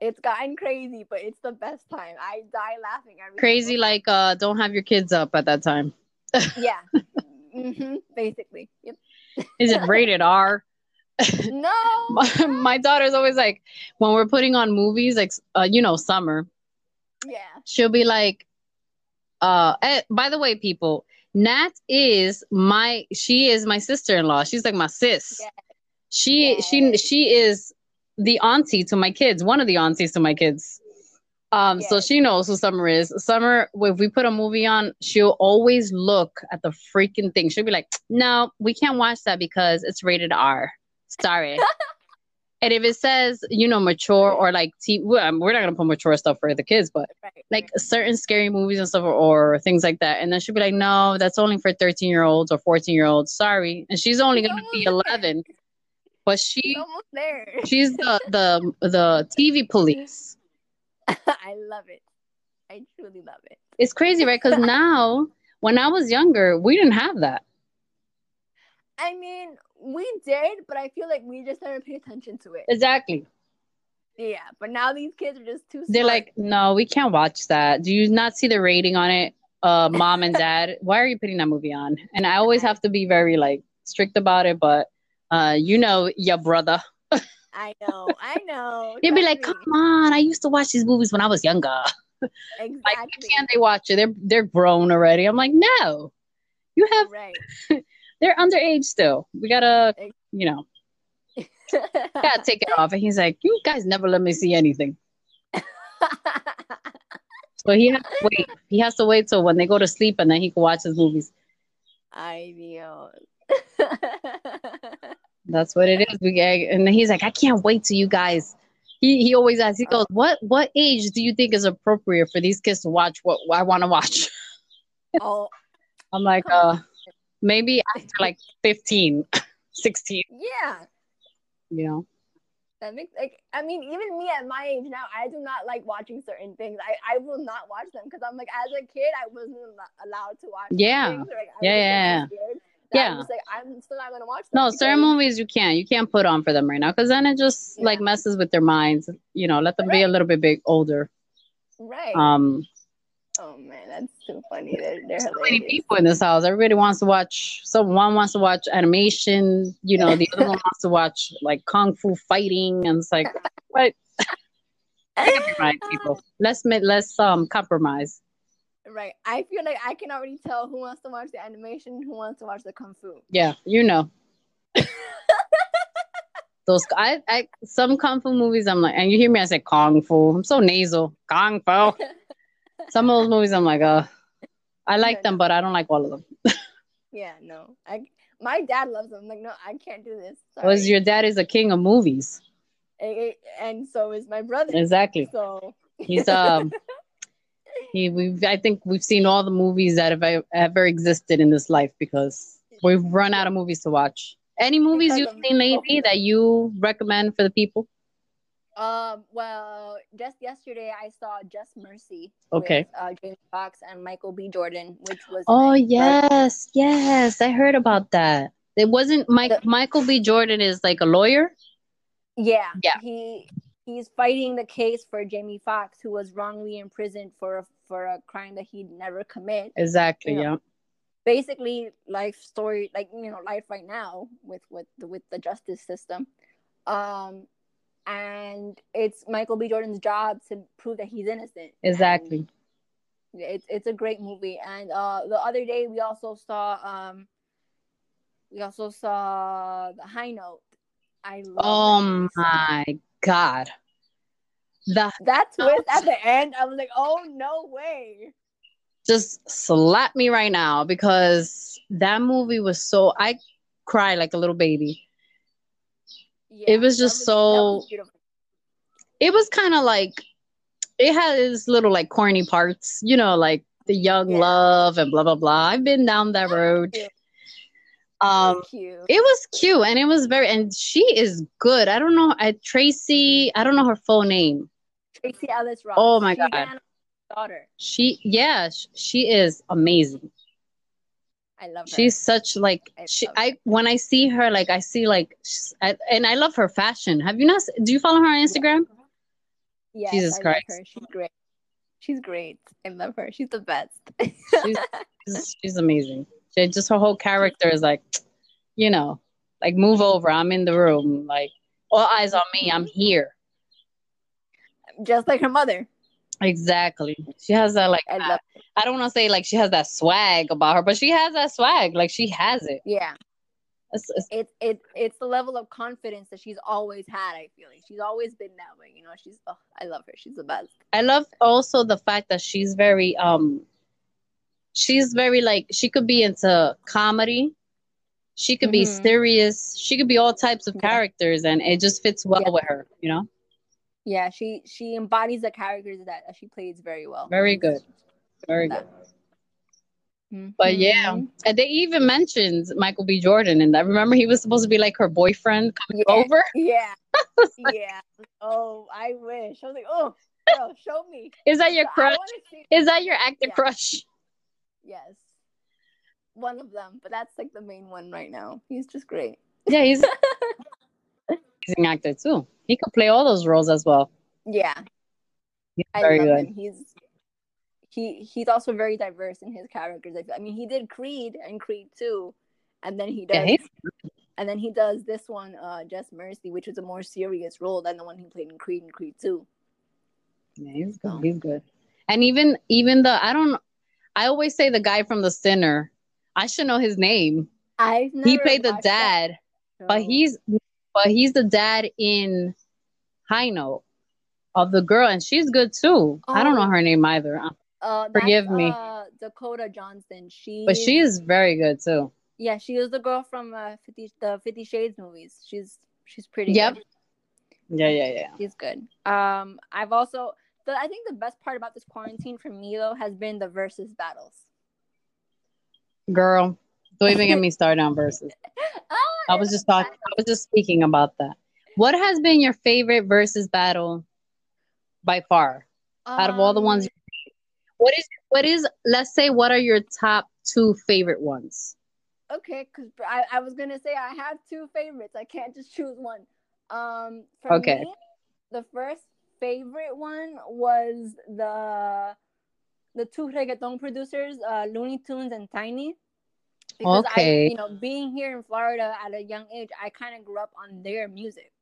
It's gotten crazy, but it's the best time. I die laughing every Crazy single like uh don't have your kids up at that time. time. yeah, hmm basically. Yep. Is it rated R? No. my, my daughter's always like when we're putting on movies like uh, you know summer yeah. she'll be like uh eh, by the way people nat is my she is my sister-in-law. She's like my sis. Yeah. she she she is the auntie to my kids one of the aunties to my kids. Um so she knows who summer is. Summer if we put a movie on she'll always look at the freaking thing. She'll be like no we can't watch that because it's rated r sorry and if it says you know mature or like t- um, we're not gonna put mature stuff for the kids but Right. like certain scary movies and stuff or, or things like that and then she'll be like no that's only for 13 year olds or 14 year olds sorry and she's only gonna be almost there. 11 but she It's almost there. she's the the the tv police I love it. I truly love it. it's crazy right because now when i was younger we didn't have that I mean, we did, but I feel like we just never paid attention to it. exactly Yeah, but now these kids are just too. they're smart. like no we can't watch that do you not see the rating on it uh mom and dad why are you putting that movie on and i always have to be very like strict about it but uh you know your brother I know, I know. They'd be like, "Come on, I used to watch these movies when I was younger. me. Like, why can't they watch it? They're they're grown already." I'm like, "No, you have right. They're underage still. We gotta, you know, gotta take it off." And he's like, "You guys never let me see anything." So he has to wait. He has to wait till when they go to sleep, and then he can watch his movies. Ay Dios. That's what it is. We and he's like, "I can't wait till you guys." He he always asks. He goes, "What what age do you think is appropriate for these kids to watch what I want to watch?" oh I'm like, uh, maybe after like 15, 16, yeah. you know. That makes like I mean, even me at my age now, I do not like watching certain things. I, I will not watch them because I'm like, as a kid, I wasn't allowed to watch. Yeah. things, or, like, Yeah, yeah, scared Yeah. I'm just like I'm still not gonna watch them. No, certain movies you can't. You can't put on for them right now because then it just like messes with their minds. You know, let them be a little bit big older. Right. Um, oh man, that's too funny. They're they're so many people in this house. Everybody wants to watch. Someone wants to watch animation. You know, the other one wants to watch like kung fu fighting, and it's like, what? right, people. Let's make let's um compromise. Right. I feel like I can already tell who wants to watch the animation, who wants to watch the kung fu. Yeah, you know. Those I, I some kung fu movies I'm like, and you hear me, I say kung fu. I'm so nasal. Kung fu. some of those movies I'm like, uh, I like No, them, but I don't like all of them. yeah, no. I my dad loves them. I'm like, no, I can't do this. Was Sorry. your dad is a king of movies? Eh, and so is my brother. Exactly. So He's um he we've I think we've seen all the movies that have ever existed in this life because we've run out of movies to watch. Any movies Because you've seen lately that you recommend for the people? Um, well, just yesterday I saw Just Mercy. Okay. With, uh, James Fox and Michael B. Jordan, which was Oh yes, yes, I heard about that. It wasn't Mike The- Michael B. Jordan is like a lawyer. Yeah. Yeah. He he's fighting the case for Jamie Foxx, who was wrongly imprisoned for a, for a crime that he'd never commit. Exactly. You Yeah. Basically, life story, like you know, life right now with with the, with the justice system. Um, and it's Michael B. Jordan's job to prove that he's innocent. Exactly. And it's it's a great movie. And uh, the other day we also saw um, we also saw the High Note. I love. Oh movie so much. my god. The that twist at the end, I was like, oh no way. just slap me right now because that movie was so I cried like a little baby. Yeah, It was just that so- beautiful. It was kind of like it had its little like corny parts, you know, like the young Yeah. love and blah blah blah. I've been down that road. Um cute. it was cute and it was very and she is good. I don't know I Tracy, I don't know her full name. Tracee Ellis Ross. Oh my She's God. Daughter. She yeah, sh- she is amazing. I love her. She's such like I she. I when I see her, like I see like, I, and I love her fashion. Have you not? Do you follow her on Instagram? yes, Jesus I Christ. She's great. She's great. I love her. She's the best. She's she's, she's amazing. She, just her whole character is like, you know, like move over. I'm in the room. Like all eyes on me. I'm here. Just like her mother. Exactly. She has that like. I love I don't want to say like she has that swag about her, but she has that swag. Like she has it. Yeah. It's, it's, It's it it's the level of confidence that she's always had, I feel like. She's always been that way. You know, she's oh, I love her. She's the best. I love also the fact that she's very um she's very like she could be into comedy. She could be Mhm. serious. She could be all types of Yeah. characters and it just fits well Yeah. with her, you know? Yeah, she she embodies the characters that, she plays very well. Very good. Very good. But yeah. Mhm. And they even mentioned Michael B. Jordan and I remember he was supposed to be like her boyfriend coming Yeah. over. Yeah. yeah. Oh, I wish. I was like, oh, girl, show me. Is that your I crush? Is that your actor Yeah. crush? Yes. One of them, but that's like the main one right now. He's just great. Yeah, he's an actor too. He could play all those roles as well. Yeah. He's I very good. him. He's he he's also very diverse in his characters. I, I mean, he did Creed and Creed 2, and then he does Yeah, and then he does this one, uh, Just Mercy, which is a more serious role than the one he played in Creed and Creed 2. Yeah, he's So. good. He's good. And even even the I don't I always say the guy from the Sinner. I should know his name. Never he played the dad, but he's but he's the dad in High Note of the girl, and she's good too. I don't know Oh. her name either, uh, uh, forgive me. Uh, Dakota Johnson. She but she is very good too. yeah, she was the girl from uh, 50, the Fifty Shades movies. She's she's pretty. Yep. good. Yeah, yeah, yeah. She's good. Um, I've also the I think the best part about this quarantine for me though has been the versus battles. Girl, don't even get me started on verses. I was just talking. I was just speaking about that. What has been your favorite versus battle by far? out of all the ones Um, what is what is let's say what are your top two favorite ones okay, because I, I was gonna say I have two favorites. I can't just choose one. Um, Okay. me, the first favorite one was the the two reggaeton producers, uh, Luny Tunes and Tainy. Because Okay. I, you know, being here in Florida at a young age, I kind of grew up on their music.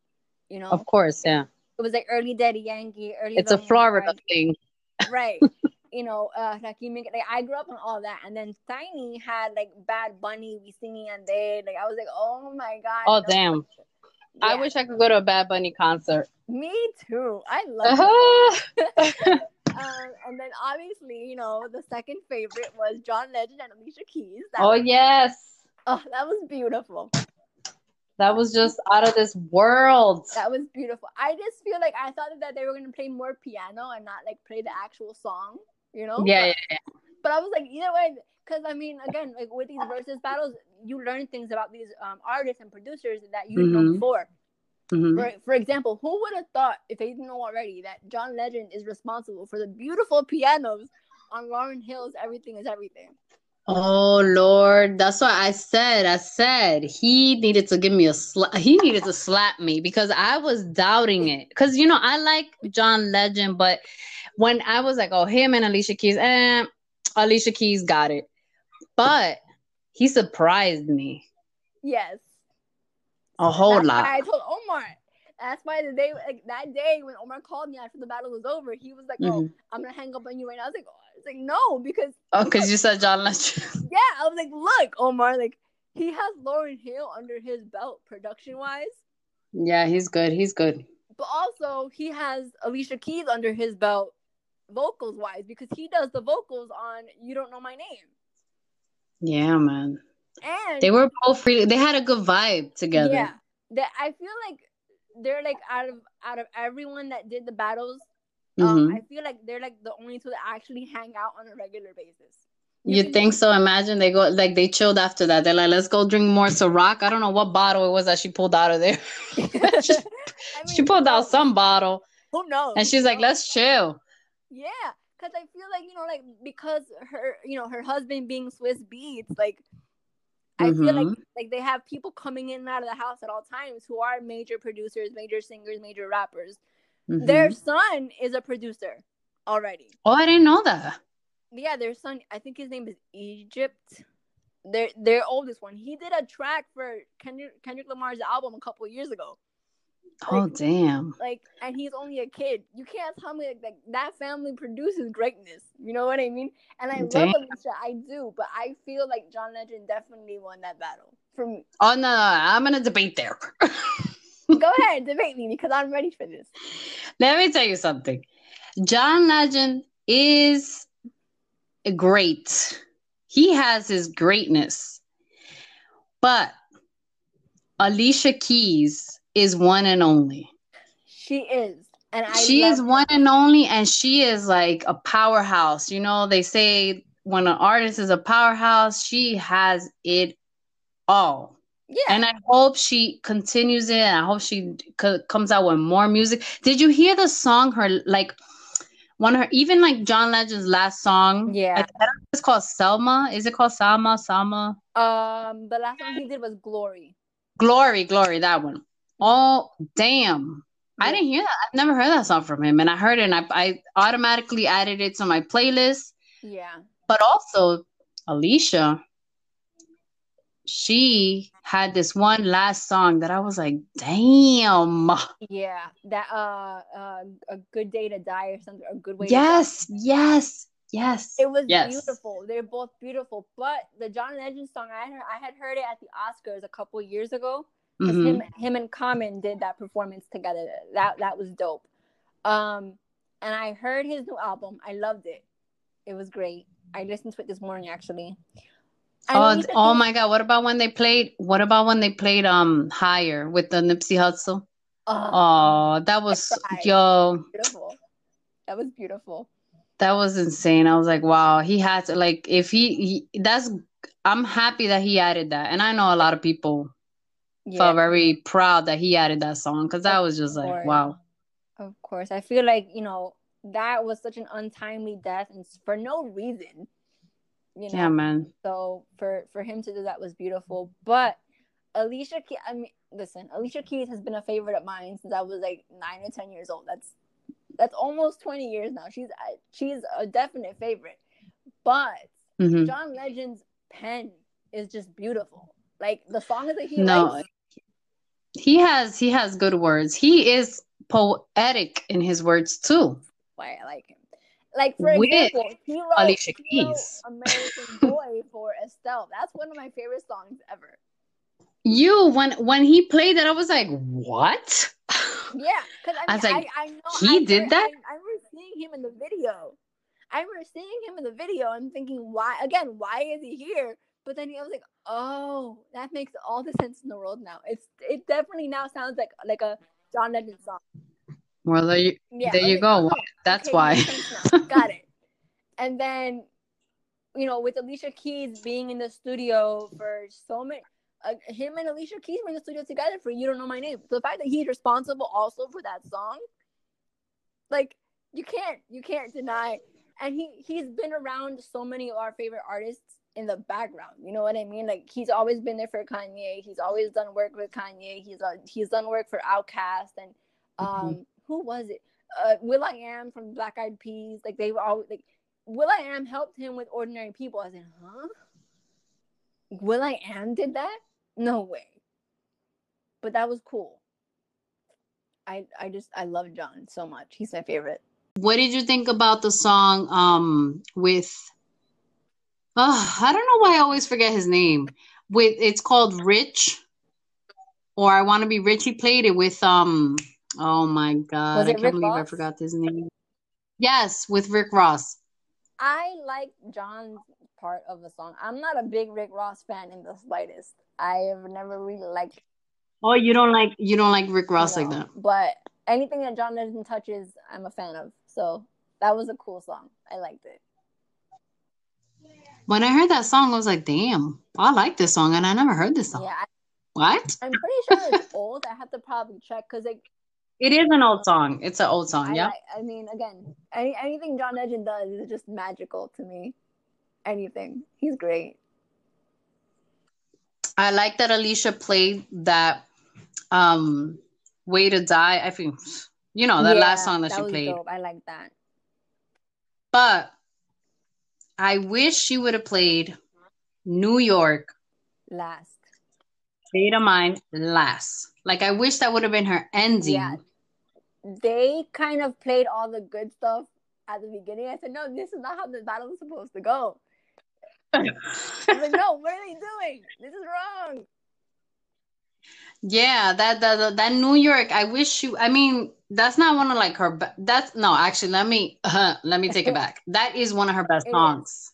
You know, of course yeah It was like early Daddy Yankee, early. It's a Florida Omar, thing. right? you know, uh, like I grew up on all that, and then Tainy had like Bad Bunny, we singing and they like I was like, oh my god. Oh no. damn! I Yeah, wish I could go to a Bad Bunny concert. Me too. I love Uh-huh. Um, and then obviously, you know, the second favorite was John Legend and Alicia Keys. That oh was, yes, oh, that was beautiful. that was just out of this world. That was beautiful. I just feel like I thought that they were gonna play more piano and not like play the actual song, you know? Yeah, But, yeah, yeah. but I was like, either way, because I mean, again, like with these versus battles, you learn things about these um, artists and producers that you didn't know before. Mhm. For, for example, who would have thought, if they didn't know already, that John Legend is responsible for the beautiful pianos on Lauryn Hill's Everything is Everything? Oh Lord, that's why I said. I said he needed to give me a slap. He needed to slap me because I was doubting it. Because you know I like John Legend, but when I was like, oh, him and Alicia Keys, eh, Alicia Keys got it. But he surprised me Yes. A whole That's lot. I told Omar. That's why the day, like that day when Omar called me after the battle was over, he was like, "Oh, Mhm. I'm gonna hang up on you right now." I was like, oh. I was like, "No," because Oh, because you said John Legend. yeah, I was like, "Look, Omar, like he has Lauryn Hill under his belt, production wise, yeah, he's good. He's good. but also he has Alicia Keys under his belt, vocals wise, because he does the vocals on "You Don't Know My Name," Yeah, man. And They were both really. They had a good vibe together. Yeah, that I feel like they're like out of out of everyone that did the battles. Um, Mhm. I feel like they're like the only two that actually hang out on a regular basis. You can- think so? Imagine they go like they chilled after that. They're like, let's go drink more Ciroc. I don't know what bottle it was that she pulled out of there. she, I she pulled out some bottle Who knows? and she's like, let's chill. Yeah, because I feel like you know, like because her, you know, her husband being Swizz Beatz, like I feel like Mhm. like they have people coming in and out of the house at all times who are major producers, major singers, major rappers. Mhm. Their son is a producer already. oh, I didn't know that. yeah, their son, I think his name is Egypt. Their their oldest one. He did a track for Kendrick, Kendrick Lamar's album a couple years ago. Oh, damn. Like, and he's only a kid. You can't tell me like, like that family produces greatness. You know what I mean? And I Damn. love Alicia, I do, but I feel like John Legend definitely won that battle. For me, Oh, no, no, I'm going to debate there. go ahead, debate me because I'm ready for this. Let me tell you something. John Legend is great. He has his greatness. But Alicia Keys is one and only. She is, and I she is one and only, and she is like a powerhouse. You know, they say when an artist is a powerhouse, she has it all. Yeah, And I hope she continues it. And I hope she c- comes out with more music. Did you hear the song? Her like one of her even like John Legend's last song. Yeah. I, I don't know if it's called Selma. Is it called Salma? Salma? um, the last one he did was Glory. Glory, Glory. That one. Oh damn! I didn't hear that. I've never heard that song from him, and I heard it, and I, I automatically added it to my playlist. Yeah, But also, Alicia, she had this one last song that I was like, damn. yeah, that uh, uh, a good day to die or something, a good way. Yes, yes, yes. it was yes. beautiful. They're both beautiful. But the John Legend song, I heard, I had heard it at the Oscars a couple years ago. Mhm. Him, him and Common did that performance together. That that was dope. Um, and I heard his new album. I loved it. It was great. I listened to it this morning actually. And Oh, oh my God! What about when they played? What about when they played um Higher with the Nipsey Hussle? Oh, Oh, that was cried. yo, beautiful. That was beautiful. that was insane. I was like, wow, he had to like if he, he that's. I'm happy that he added that, and I know a lot of people Yeah. felt very proud that he added that song because that was just like wow. Of course. I feel like, you know, that was such an untimely death and for no reason. You know, Yeah, man. so for for him to do that was beautiful. But Alicia Keys, I mean, listen, Alicia Keys has been a favorite of mine since I was like nine or ten years old. That's that's almost twenty years now. She's uh, she's a definite favorite. But Mhm. John Legend's pen is just beautiful. Like the songs that he No, writes, he has he has good words. He is poetic in his words too. Why I like him. Like for With example, he wrote, Alicia he wrote Keys. American Boy for Estelle. That's one of my favorite songs ever. You when when he played that, I was like, what? Yeah, because I, I was like, I, I know he I did that? I, I remember seeing him in the video. I remember seeing him in the video and thinking, why again? Why is he here? But then I was like, oh, that makes all the sense in the world now. It's it definitely now sounds like like a John Legend song. Well, there you, Yeah, there you like, go. oh, That's okay, why. makes sense now. Got it. And then, you know, with Alicia Keys being in the studio for so many, uh, him and Alicia Keys were in the studio together for "You Don't Know My Name." So the fact that he's responsible also for that song, like you can't you can't deny. And he he's been around so many of our favorite artists in the background. You know what I mean? Like he's always been there for Kanye. He's always done work with Kanye. He's uh, he's done work for Outkast and um Mhm. who was it? Uh, will.i.am from Black Eyed Peas. Like they were all like will.i.am helped him with Ordinary People. I was like, huh? Will I Am did that? No way. But that was cool. I I just I love John so much. He's my favorite. What did you think about the song um with oh, I don't know why I always forget his name. With it's called Rich or I Want to Be Rich. He played it with um oh my god, I can't Rick believe I forgot his name. Yes, with Rick Ross. I like John's part of the song. I'm not a big Rick Ross fan in the slightest. I have never really liked Oh, you don't like you don't like Rick Ross like that. But anything that John Legend touches, I'm a fan of. So that was a cool song. I liked it. When I heard that song, I was like, damn, I like this song and I never heard this song. Yeah, I, What? I'm pretty sure it's old. I have to probably check because like It is an old song. It's an old song, I, yeah. like, I mean, again, any, anything John Legend does is just magical to me. Anything, he's great. I like that Alicia played that um Way to Die. I think you know that last Yeah, song that, she was played. dope. I like that. But I wish she would have played New York Last, State of Mind last. Like I wish that would have been her ending. Yeah. they kind of played all the good stuff at the beginning. I said, no, this is not how the battle is supposed to go. I was like, no, what are they doing? This is wrong. Yeah, that that that New York. I wish you. I mean, that's not one of like her. That's no. Actually, let me uh, let me take it back. That is one of her best songs.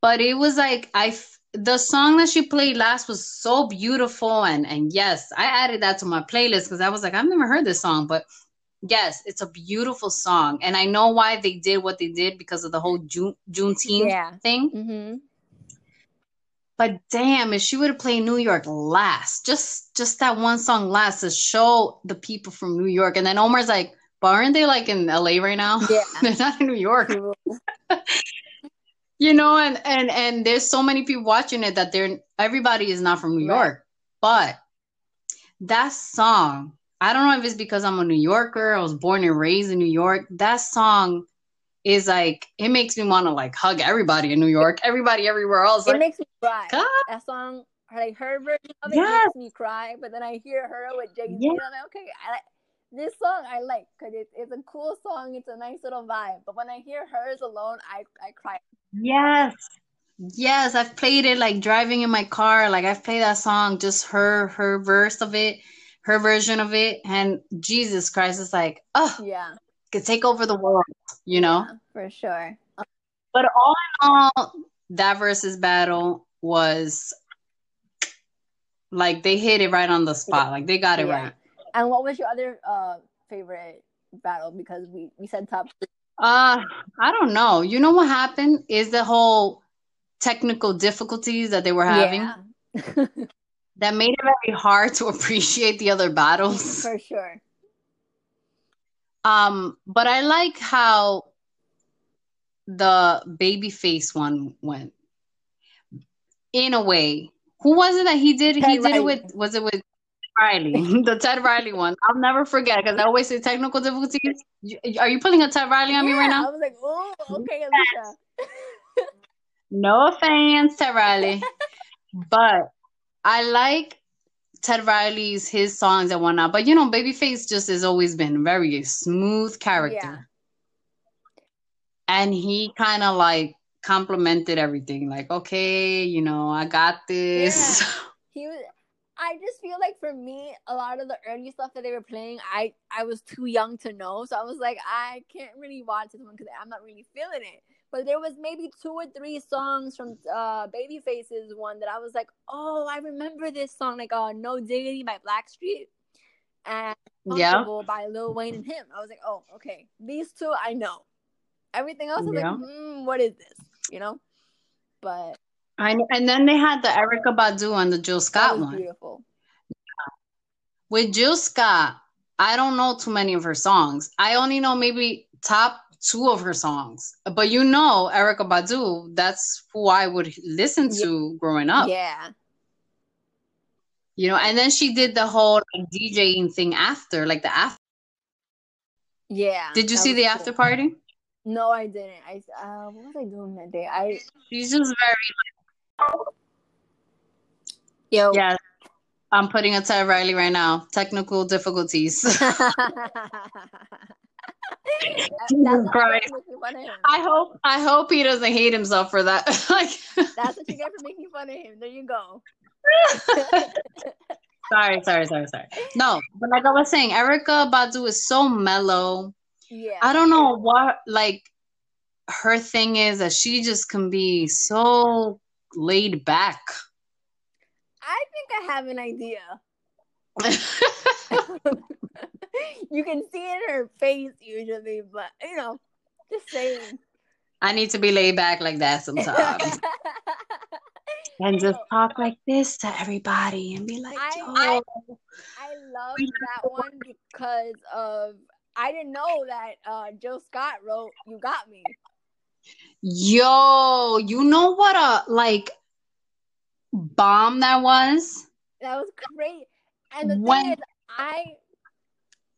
But it was like I The song that she played last was so beautiful, and and yes, I added that to my playlist because I was like, I've never heard this song, but yes, it's a beautiful song, and I know why they did what they did because of the whole June Juneteenth Yeah. thing. Mm-hmm. But damn, if she would have played New York last, just just that one song last to show the people from New York. And then Omar's like, but aren't they like in LA right now? Yeah. They're not in New York. You know, and and and there's so many people watching it that they're everybody is not from New Right. York. But that song, I don't know if it's because I'm a New Yorker, I was born and raised in New York. That song is like it makes me want to like hug everybody in New York, everybody everywhere else. It Like, makes me cry. God. That song, like her version of it Yes. makes me cry. But then I hear her with Jay Z, and I'm like, okay, I, this song I like because it's it's a cool song. It's a nice little vibe. But when I hear hers alone, I I cry. Yes. Yes, I've played it like driving in my car. Like I've played that song, just her her verse of it, her version of it, and Jesus Christ, is like, oh, Yeah, could take over the world, you know? Yeah, for sure. But all in all, that versus battle was like they hit it right on the spot. Like they got it Yeah. right. And what was your other uh favorite battle? Because we we said top. Uh, I don't know. You know what happened is the whole technical difficulties that they were having Yeah. that made it very hard to appreciate the other battles. for sure. Um, but I like how the babyface one went. In a way, who was it that he did? he Ted did it with. Was it with Riley? the Teddy Riley one. I'll never forget because I always say technical difficulties. Are you pulling a Teddy Riley on me right now? I was like, oh, okay, Alicia. No offense, Teddy Riley, but I like Teddy Riley's his songs and whatnot. But you know, Babyface just has always been very smooth character. Yeah. And he kind of like complimented everything. Like, okay, you know, I got this. Yeah. He was I just feel like for me, a lot of the early stuff that they were playing, I I was too young to know, so I was like, I can't really watch this one because I'm not really feeling it. But there was maybe two or three songs from uh Babyface's one that I was like, oh, I remember this song, like uh No Diggity by Blackstreet and Yeah. By Lil Wayne and him. I was like, oh, okay, these two I know. Everything else, I was Yeah. like, hmm, what is this? You know? But I. And then they had the Erykah Badu and the Jill Scott one. beautiful. With Jill Scott, I don't know too many of her songs. I only know maybe top two of her songs. But you know, Erykah Badu, that's who I would listen to growing up. Yeah. You know, and then she did the whole like, DJing thing after, like the after. Yeah. Did you see the cool. after party? No, I didn't. I uh, what was I doing that day? I She's just very yo. yeah. I'm putting a Teddy Riley right now. Technical difficulties. That's Jesus Christ. making fun of him. I hope I hope he doesn't hate himself for that. like That's what you get for making fun of him. There you go. sorry, sorry, sorry, sorry. No, but like I was saying, Erykah Badu is so mellow. Yeah. I don't know what like her thing is that she just can be so laid back. I think I have an idea. you can see it in her face usually, but you know, just saying. I need to be laid back like that sometimes. and just talk like this to everybody and be like, I- I- I love that one because of I didn't know that uh Joe Scott wrote "You Got Me." Yo, you know what a like bomb that was? That was great. And the When- thing is, I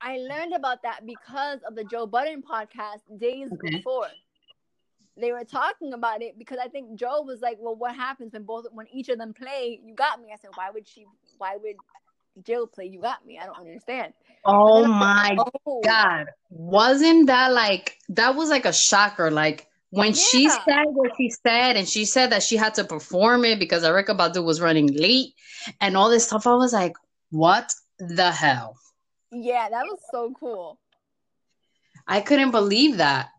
I learned about that because of the Joe Budden podcast days Okay. before. They were talking about it because I think Joe was like, "Well, what happens when both when each of them play? You got me." I said, "Why would she? Why would Jill play? You got me? I don't understand." Oh my oh, god. Wasn't that like that was like a shocker like when she said what she said and she said that she had to perform it because Erykah Badu was running late and all this stuff I was like what the hell Yeah, that was so cool. I couldn't believe that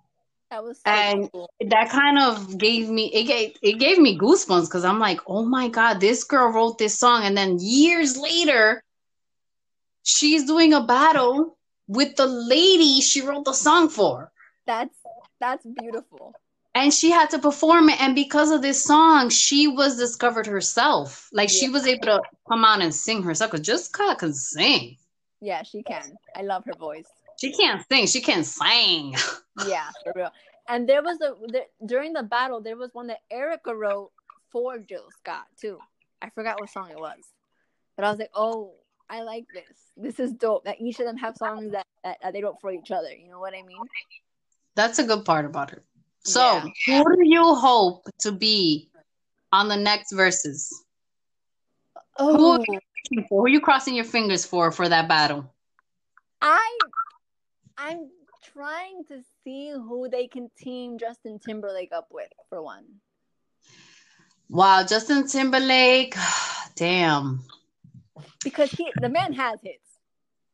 That was so And- cool. that kind of gave me it gave it gave me goosebumps because I'm like, oh my god, this girl wrote this song, and then years later, she's doing a battle with the lady she wrote the song for, That's that's beautiful. and she had to perform it. And because of this song, she was discovered herself. Like she was able to come out and sing herself. Cause Jessica can sing. Yeah, she can. I love her voice. She can't sing. She can sing. Yeah, for real. And there was a there, during the battle, there was one that Erica wrote for Jill Scott too. I forgot what song it was, but I was like, oh, I like this. This is dope. That each of them have songs that, that, that they wrote for each other. You know what I mean? That's a good part about her. So, Yeah. who do you hope to be on the next verses? Oh, Who are you crossing your fingers for for that battle? I I'm trying to see who they can team Justin Timberlake up with for one. Wow, Justin Timberlake. Damn. Because he the man has hits.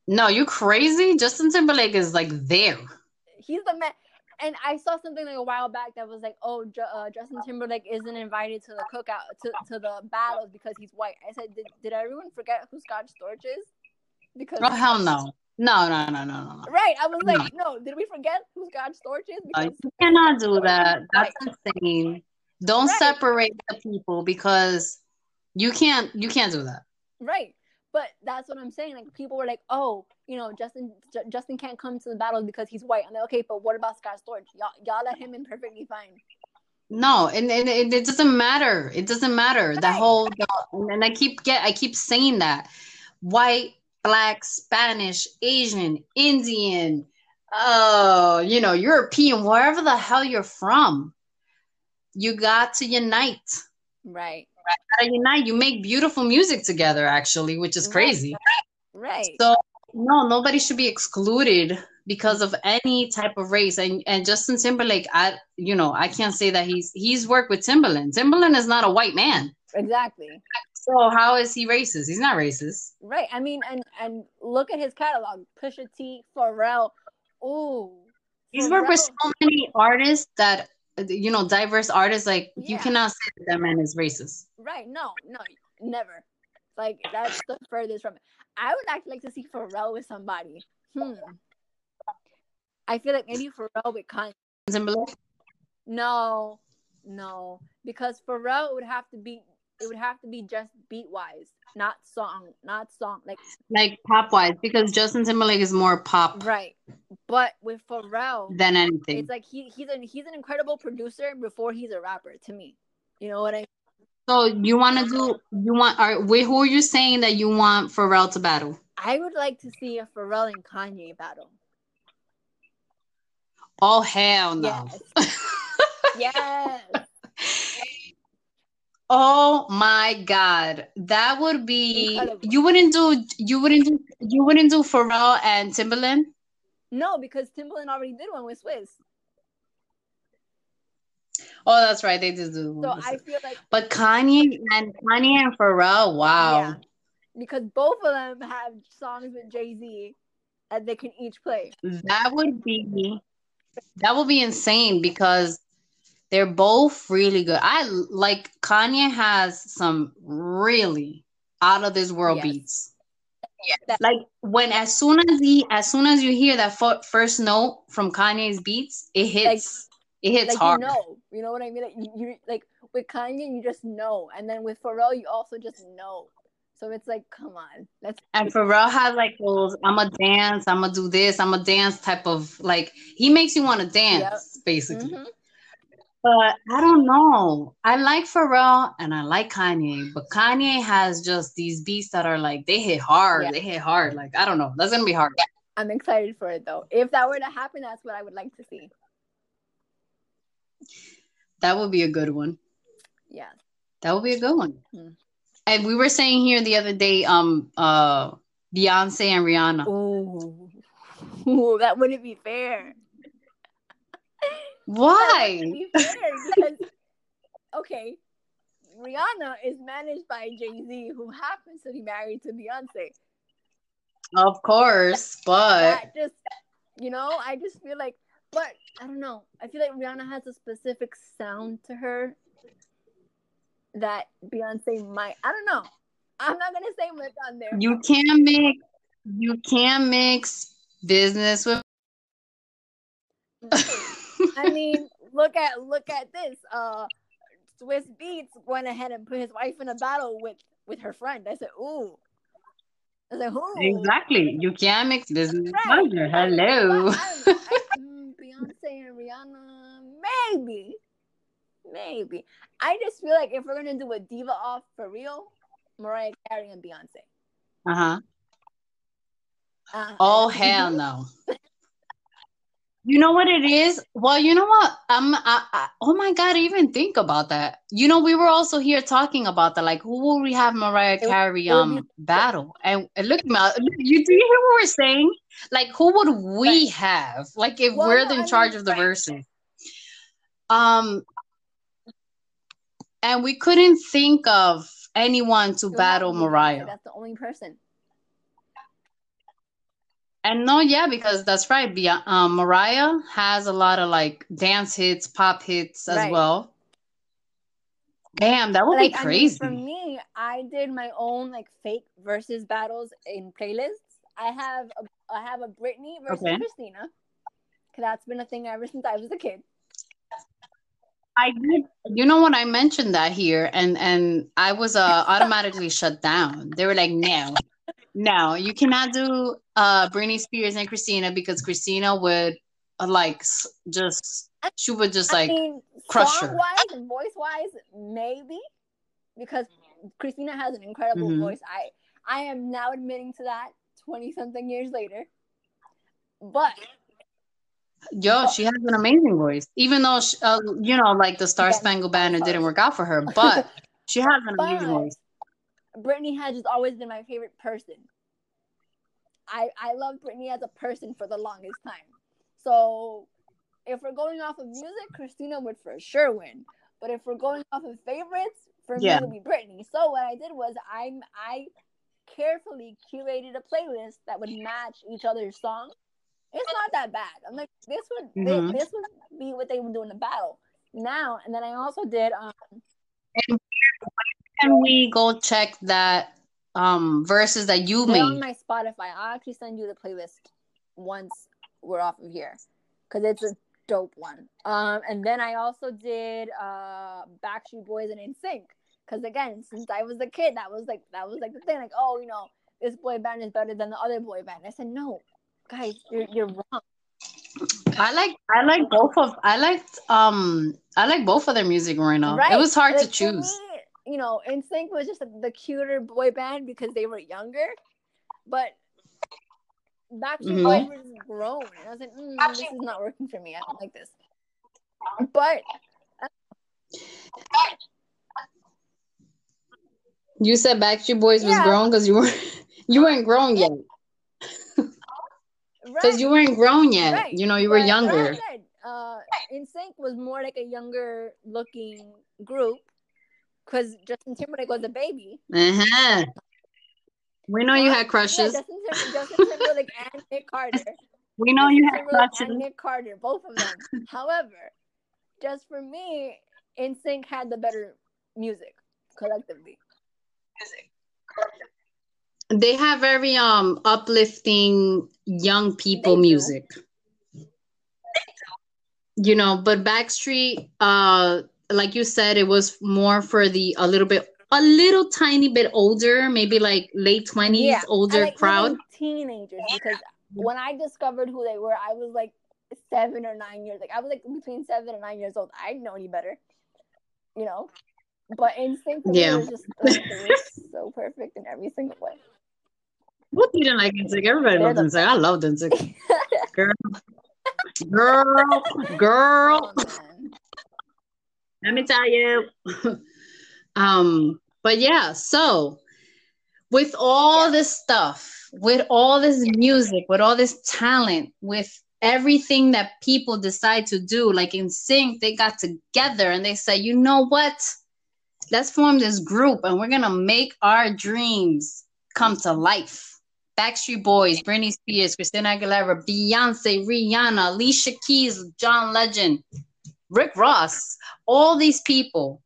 No, you crazy? Justin Timberlake is like there. he's the man. And I saw something like a while back that was like, oh, Ju- uh, Justin Timberlake isn't invited to the cookout to, to the battles because he's white. I said, did, did everyone forget who Scott Storch is? Because Oh hell no. No, no, no, no, no, no. right, I was like, no, did we forget who Scott Storch is? Uh, Because you cannot do that. Right. That's insane. Don't Right. separate the people because you can't you can't do that. right, but that's what I'm saying. Like people were like, oh, you know, Justin J- Justin can't come to the battle because he's white. I'm like, okay, but what about Scott Storch? Y'all y'all let him in perfectly fine. No, and, and it, it doesn't matter. It doesn't matter. The whole the, and I keep get I keep saying that. White, black, Spanish, Asian, Indian, oh, you know, European, wherever the hell you're from, you got to unite. Right. Gotta unite. You make beautiful music together, actually, which is Right. crazy. Right. So no, nobody should be excluded because of any type of race. And and Justin Timberlake, I you know, I can't say that he's he's worked with Timberland. Timberland is not a white man. exactly. So how is he racist? He's not racist. Right. I mean, and and look at his catalog: Pusha T, Pharrell. Ooh. He's worked with so many artists that you know, diverse artists. Like you cannot say that, that man is racist. Right. No. No. Never. Like that's the furthest from it. I would actually like to see Pharrell with somebody. Hmm. I feel like maybe Pharrell with Kanye. Timberlake. No, no, because Pharrell would have to be. It would have to be just beat wise, not song, not song. Like Like pop wise, because Justin Timberlake is more pop right, but with Pharrell, than anything. it's like he he's an he's an incredible producer before he's a rapper to me. You know what I? So you want to do? You want? Are wait, who are you saying that you want Pharrell to battle? I would like to see a Pharrell and Kanye battle. Oh hell no! Yes. yes. oh my god, that would be. Incredible. You wouldn't do. You wouldn't do. You wouldn't do Pharrell and Timbaland. No, because Timbaland already did one with Swizz. Oh, that's right. They did do. So. I feel like But Kanye and Kanye and Pharrell, wow. yeah, because both of them have songs with Jay Z that they can each play. That would be that would be insane because they're both really good. I like Kanye has some really out of this world Yes. beats. That- Like when as soon as he as soon as you hear that fir- first note from Kanye's beats, it hits. It hits like hard. you know, you know what I mean. Like you, you like with Kanye, you just know, and then with Pharrell, you also just know. So it's like, come on, let's. And Pharrell has like those I'm a dance, I'm gonna do this, I'm a dance type of like he makes you want to dance basically. Mhm. But I don't know. I like Pharrell and I like Kanye, but Kanye has just these beats that are like they hit hard. Yeah. They hit hard. Like I don't know. That's gonna be hard. I'm excited for it though. If that were to happen, that's what I would like to see. That would be a good one. Yeah. That would be a good one. Hmm. And we were saying here the other day, um, uh, Beyonce and Rihanna. Ooh. Ooh, that wouldn't be fair. Why? be fair because okay, Rihanna is managed by Jay Z, who happens to be married to Beyonce. Of course, but that just you know i just feel like but i don't know i feel like rihanna has a specific sound to her that beyonce might i don't know i'm not gonna say much on there you can't mix. You can't mix business with. i mean look at look at this uh Swizz Beatz went ahead and put his wife in a battle with with her friend i said ooh i said who Exactly. You can't mix business Right. Hello. I. I- Beyonce and Rihanna, maybe, maybe. I just feel like if we're gonna do a diva off for real, Mariah Carey and Beyonce. Uh-huh. Uh, Oh hell no. You know what it is? Well, you know what? I'm. I, I, oh my god! Even think about that. You know, we were also here talking about that. Like, who will we have Mariah Carey um battle? And, and look, you do you hear what we're saying? Like, who would we Right. have? Like, if Well, we're no, in I charge mean- of the verses. Um, and we couldn't think of anyone to battle have to be Beyonce. Mariah. That's the only person. And no, yeah, because that's right. Be- um, Mariah has a lot of like dance hits, pop hits as Right. well. Damn, that would like be I mean, crazy. for me, I did my own like fake versus battles in playlists. I have a I have a Britney versus Okay. Christina. 'Cause that's been a thing ever since I was a kid. I did. You know what? I mentioned that here, and and I was uh, automatically shut down. They were like, "No, no, you cannot do uh Britney Spears and Christina because Christina would uh, like just she would just like I mean, crush her. wise and voice wise, maybe because Christina has an incredible Mhm. voice. I I am now admitting to that twenty something years later. But Yo, she has an amazing voice. Even though, she, uh, you know, like the Star Spangled Banner didn't work out for her, but She has an amazing But- voice. Britney has always been my favorite person. I I love Britney as a person for the longest time. So if we're going off of music, Christina would for sure win. But if we're going off of favorites, for Yeah. me it would be Britney. So what I did was I'm I carefully curated a playlist that would match each other's song. It's not that bad. I'm like this would thi- Mhm. this would be what they would do in the battle now. And then I also did um Can we go check that um verses that you They're on made? my Spotify. I'll actually send you the playlist once we're off of here because it's a dope one. Um, and then I also did uh Backstreet Boys and NSYNC because again, since I was a kid, that was like that was like the thing. Like, oh, you know, this boy band is better than the other boy band. I said, no, guys, you're you're wrong. I like I like both of I liked um I like both of their music right now. Right? It was hard Like, to choose. me, you know, NSYNC was just the cuter boy band because they were younger, but Backstreet Mhm. Boys were just grown, and I was like, mm, this is not working for me. I don't like this. But You said Backstreet Boys was grown because you weren't you weren't grown yet. Because right, you weren't grown yet. Right. You know, you were I younger. said, uh, NSYNC was more like a younger looking group because Justin Timberlake was a baby. Uh-huh. We know you had Yeah, crushes. Justin, Tim- Justin Timberlake and Nick Carter. We know you had Timberlake crushes. and Nick Carter, both of them. However, just for me, NSYNC had the better music collectively. They have very um uplifting young people They do. music. You know, but Backstreet, uh, like you said, it was more for the a little bit, a little tiny bit older, maybe like late twenties, Yeah, older like, crowd. teenagers because when I discovered who they were, I was like seven or nine years. Like I was like between seven and nine years old. I didn't know any better, you know. But NSYNC for Yeah. was just like, so perfect in every single way. What you didn't like NSYNC? Everybody loves the NSYNC. I love NSYNC. Girl, girl, girl. Oh. Let me tell you. um, but yeah, so with all Yeah. this stuff, with all this music, with all this talent, with everything that people decide to do, like NSYNC, they got together and they said, you know what? Let's form this group and we're gonna make our dreams come to life. Backstreet Boys, Britney Spears, Christina Aguilera, Beyonce, Rihanna, Alicia Keys, John Legend, Rick Ross, all these people,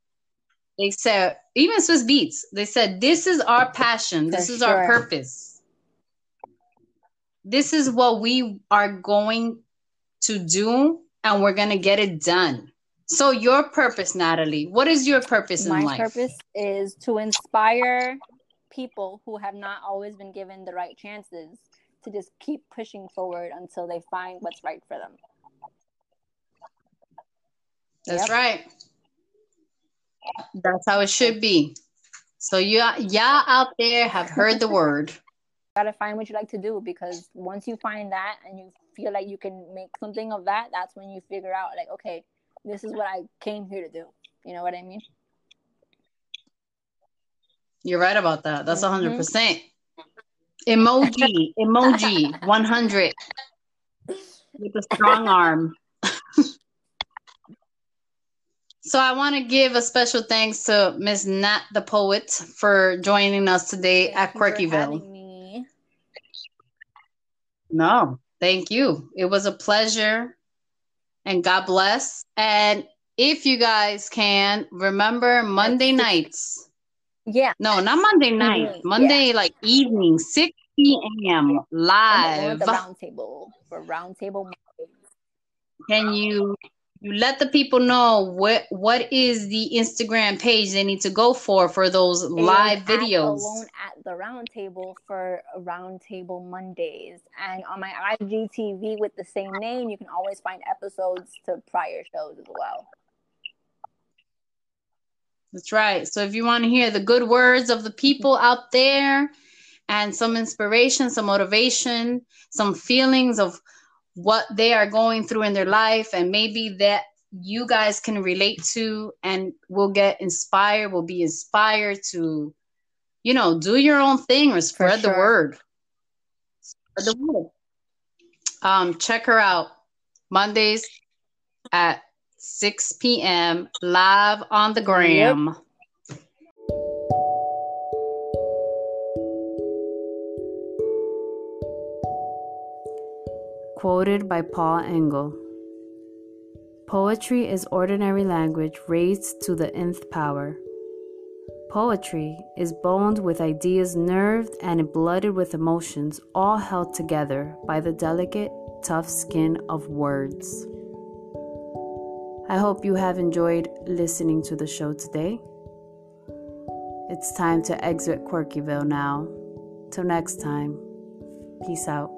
they said, even Swizz Beatz, they said, this is our passion, this For is our purpose. This is what we are going to do, and we're going to get it done. So, your purpose, Natalie, what is your purpose My in life? My purpose is to inspire people who have not always been given the right chances to just keep pushing forward until they find what's right for them. That's Yep. right. That's how it should be. So, you, y'all out there have heard the word. gotta find what you like to do because once you find that and you feel like you can make something of that, that's when you figure out like, okay, this is what I came here to do. You know what I mean? You're right about that. That's a Mhm. 100%. Emoji, emoji, 100 with a strong arm. so I want to give a special thanks to Miss Nat the poet for joining us today Thank at Quirkyville. No, thank you. It was a pleasure and God bless. And if you guys can remember Monday nights. Yeah. No, not Monday night. Evening, Monday like evening, 6 p.m. Live. the round table for roundtable. Can you you let the people know what what is the Instagram page they need to go for for those is live videos? Alone at the round table for round table Mondays. And on my IGTV with the same name, you can always find episodes to prior shows as well. That's right. So if you want to hear the good words of the people out there and some inspiration, some motivation, some feelings of what they are going through in their life and maybe that you guys can relate to and will get inspired, will be inspired to, you know, do your own thing or spread sure. the word. Spread the word. Um, check her out Mondays at 6 p.m. live on the gram. Yep. Quoted by Paul Engle. Poetry is ordinary language raised to the nth power. Poetry is boned with ideas nerved and blooded with emotions, all held together by the delicate, tough skin of words. I hope you have enjoyed listening to the show today. It's time to exit Quirkyville now. Till next time, peace out.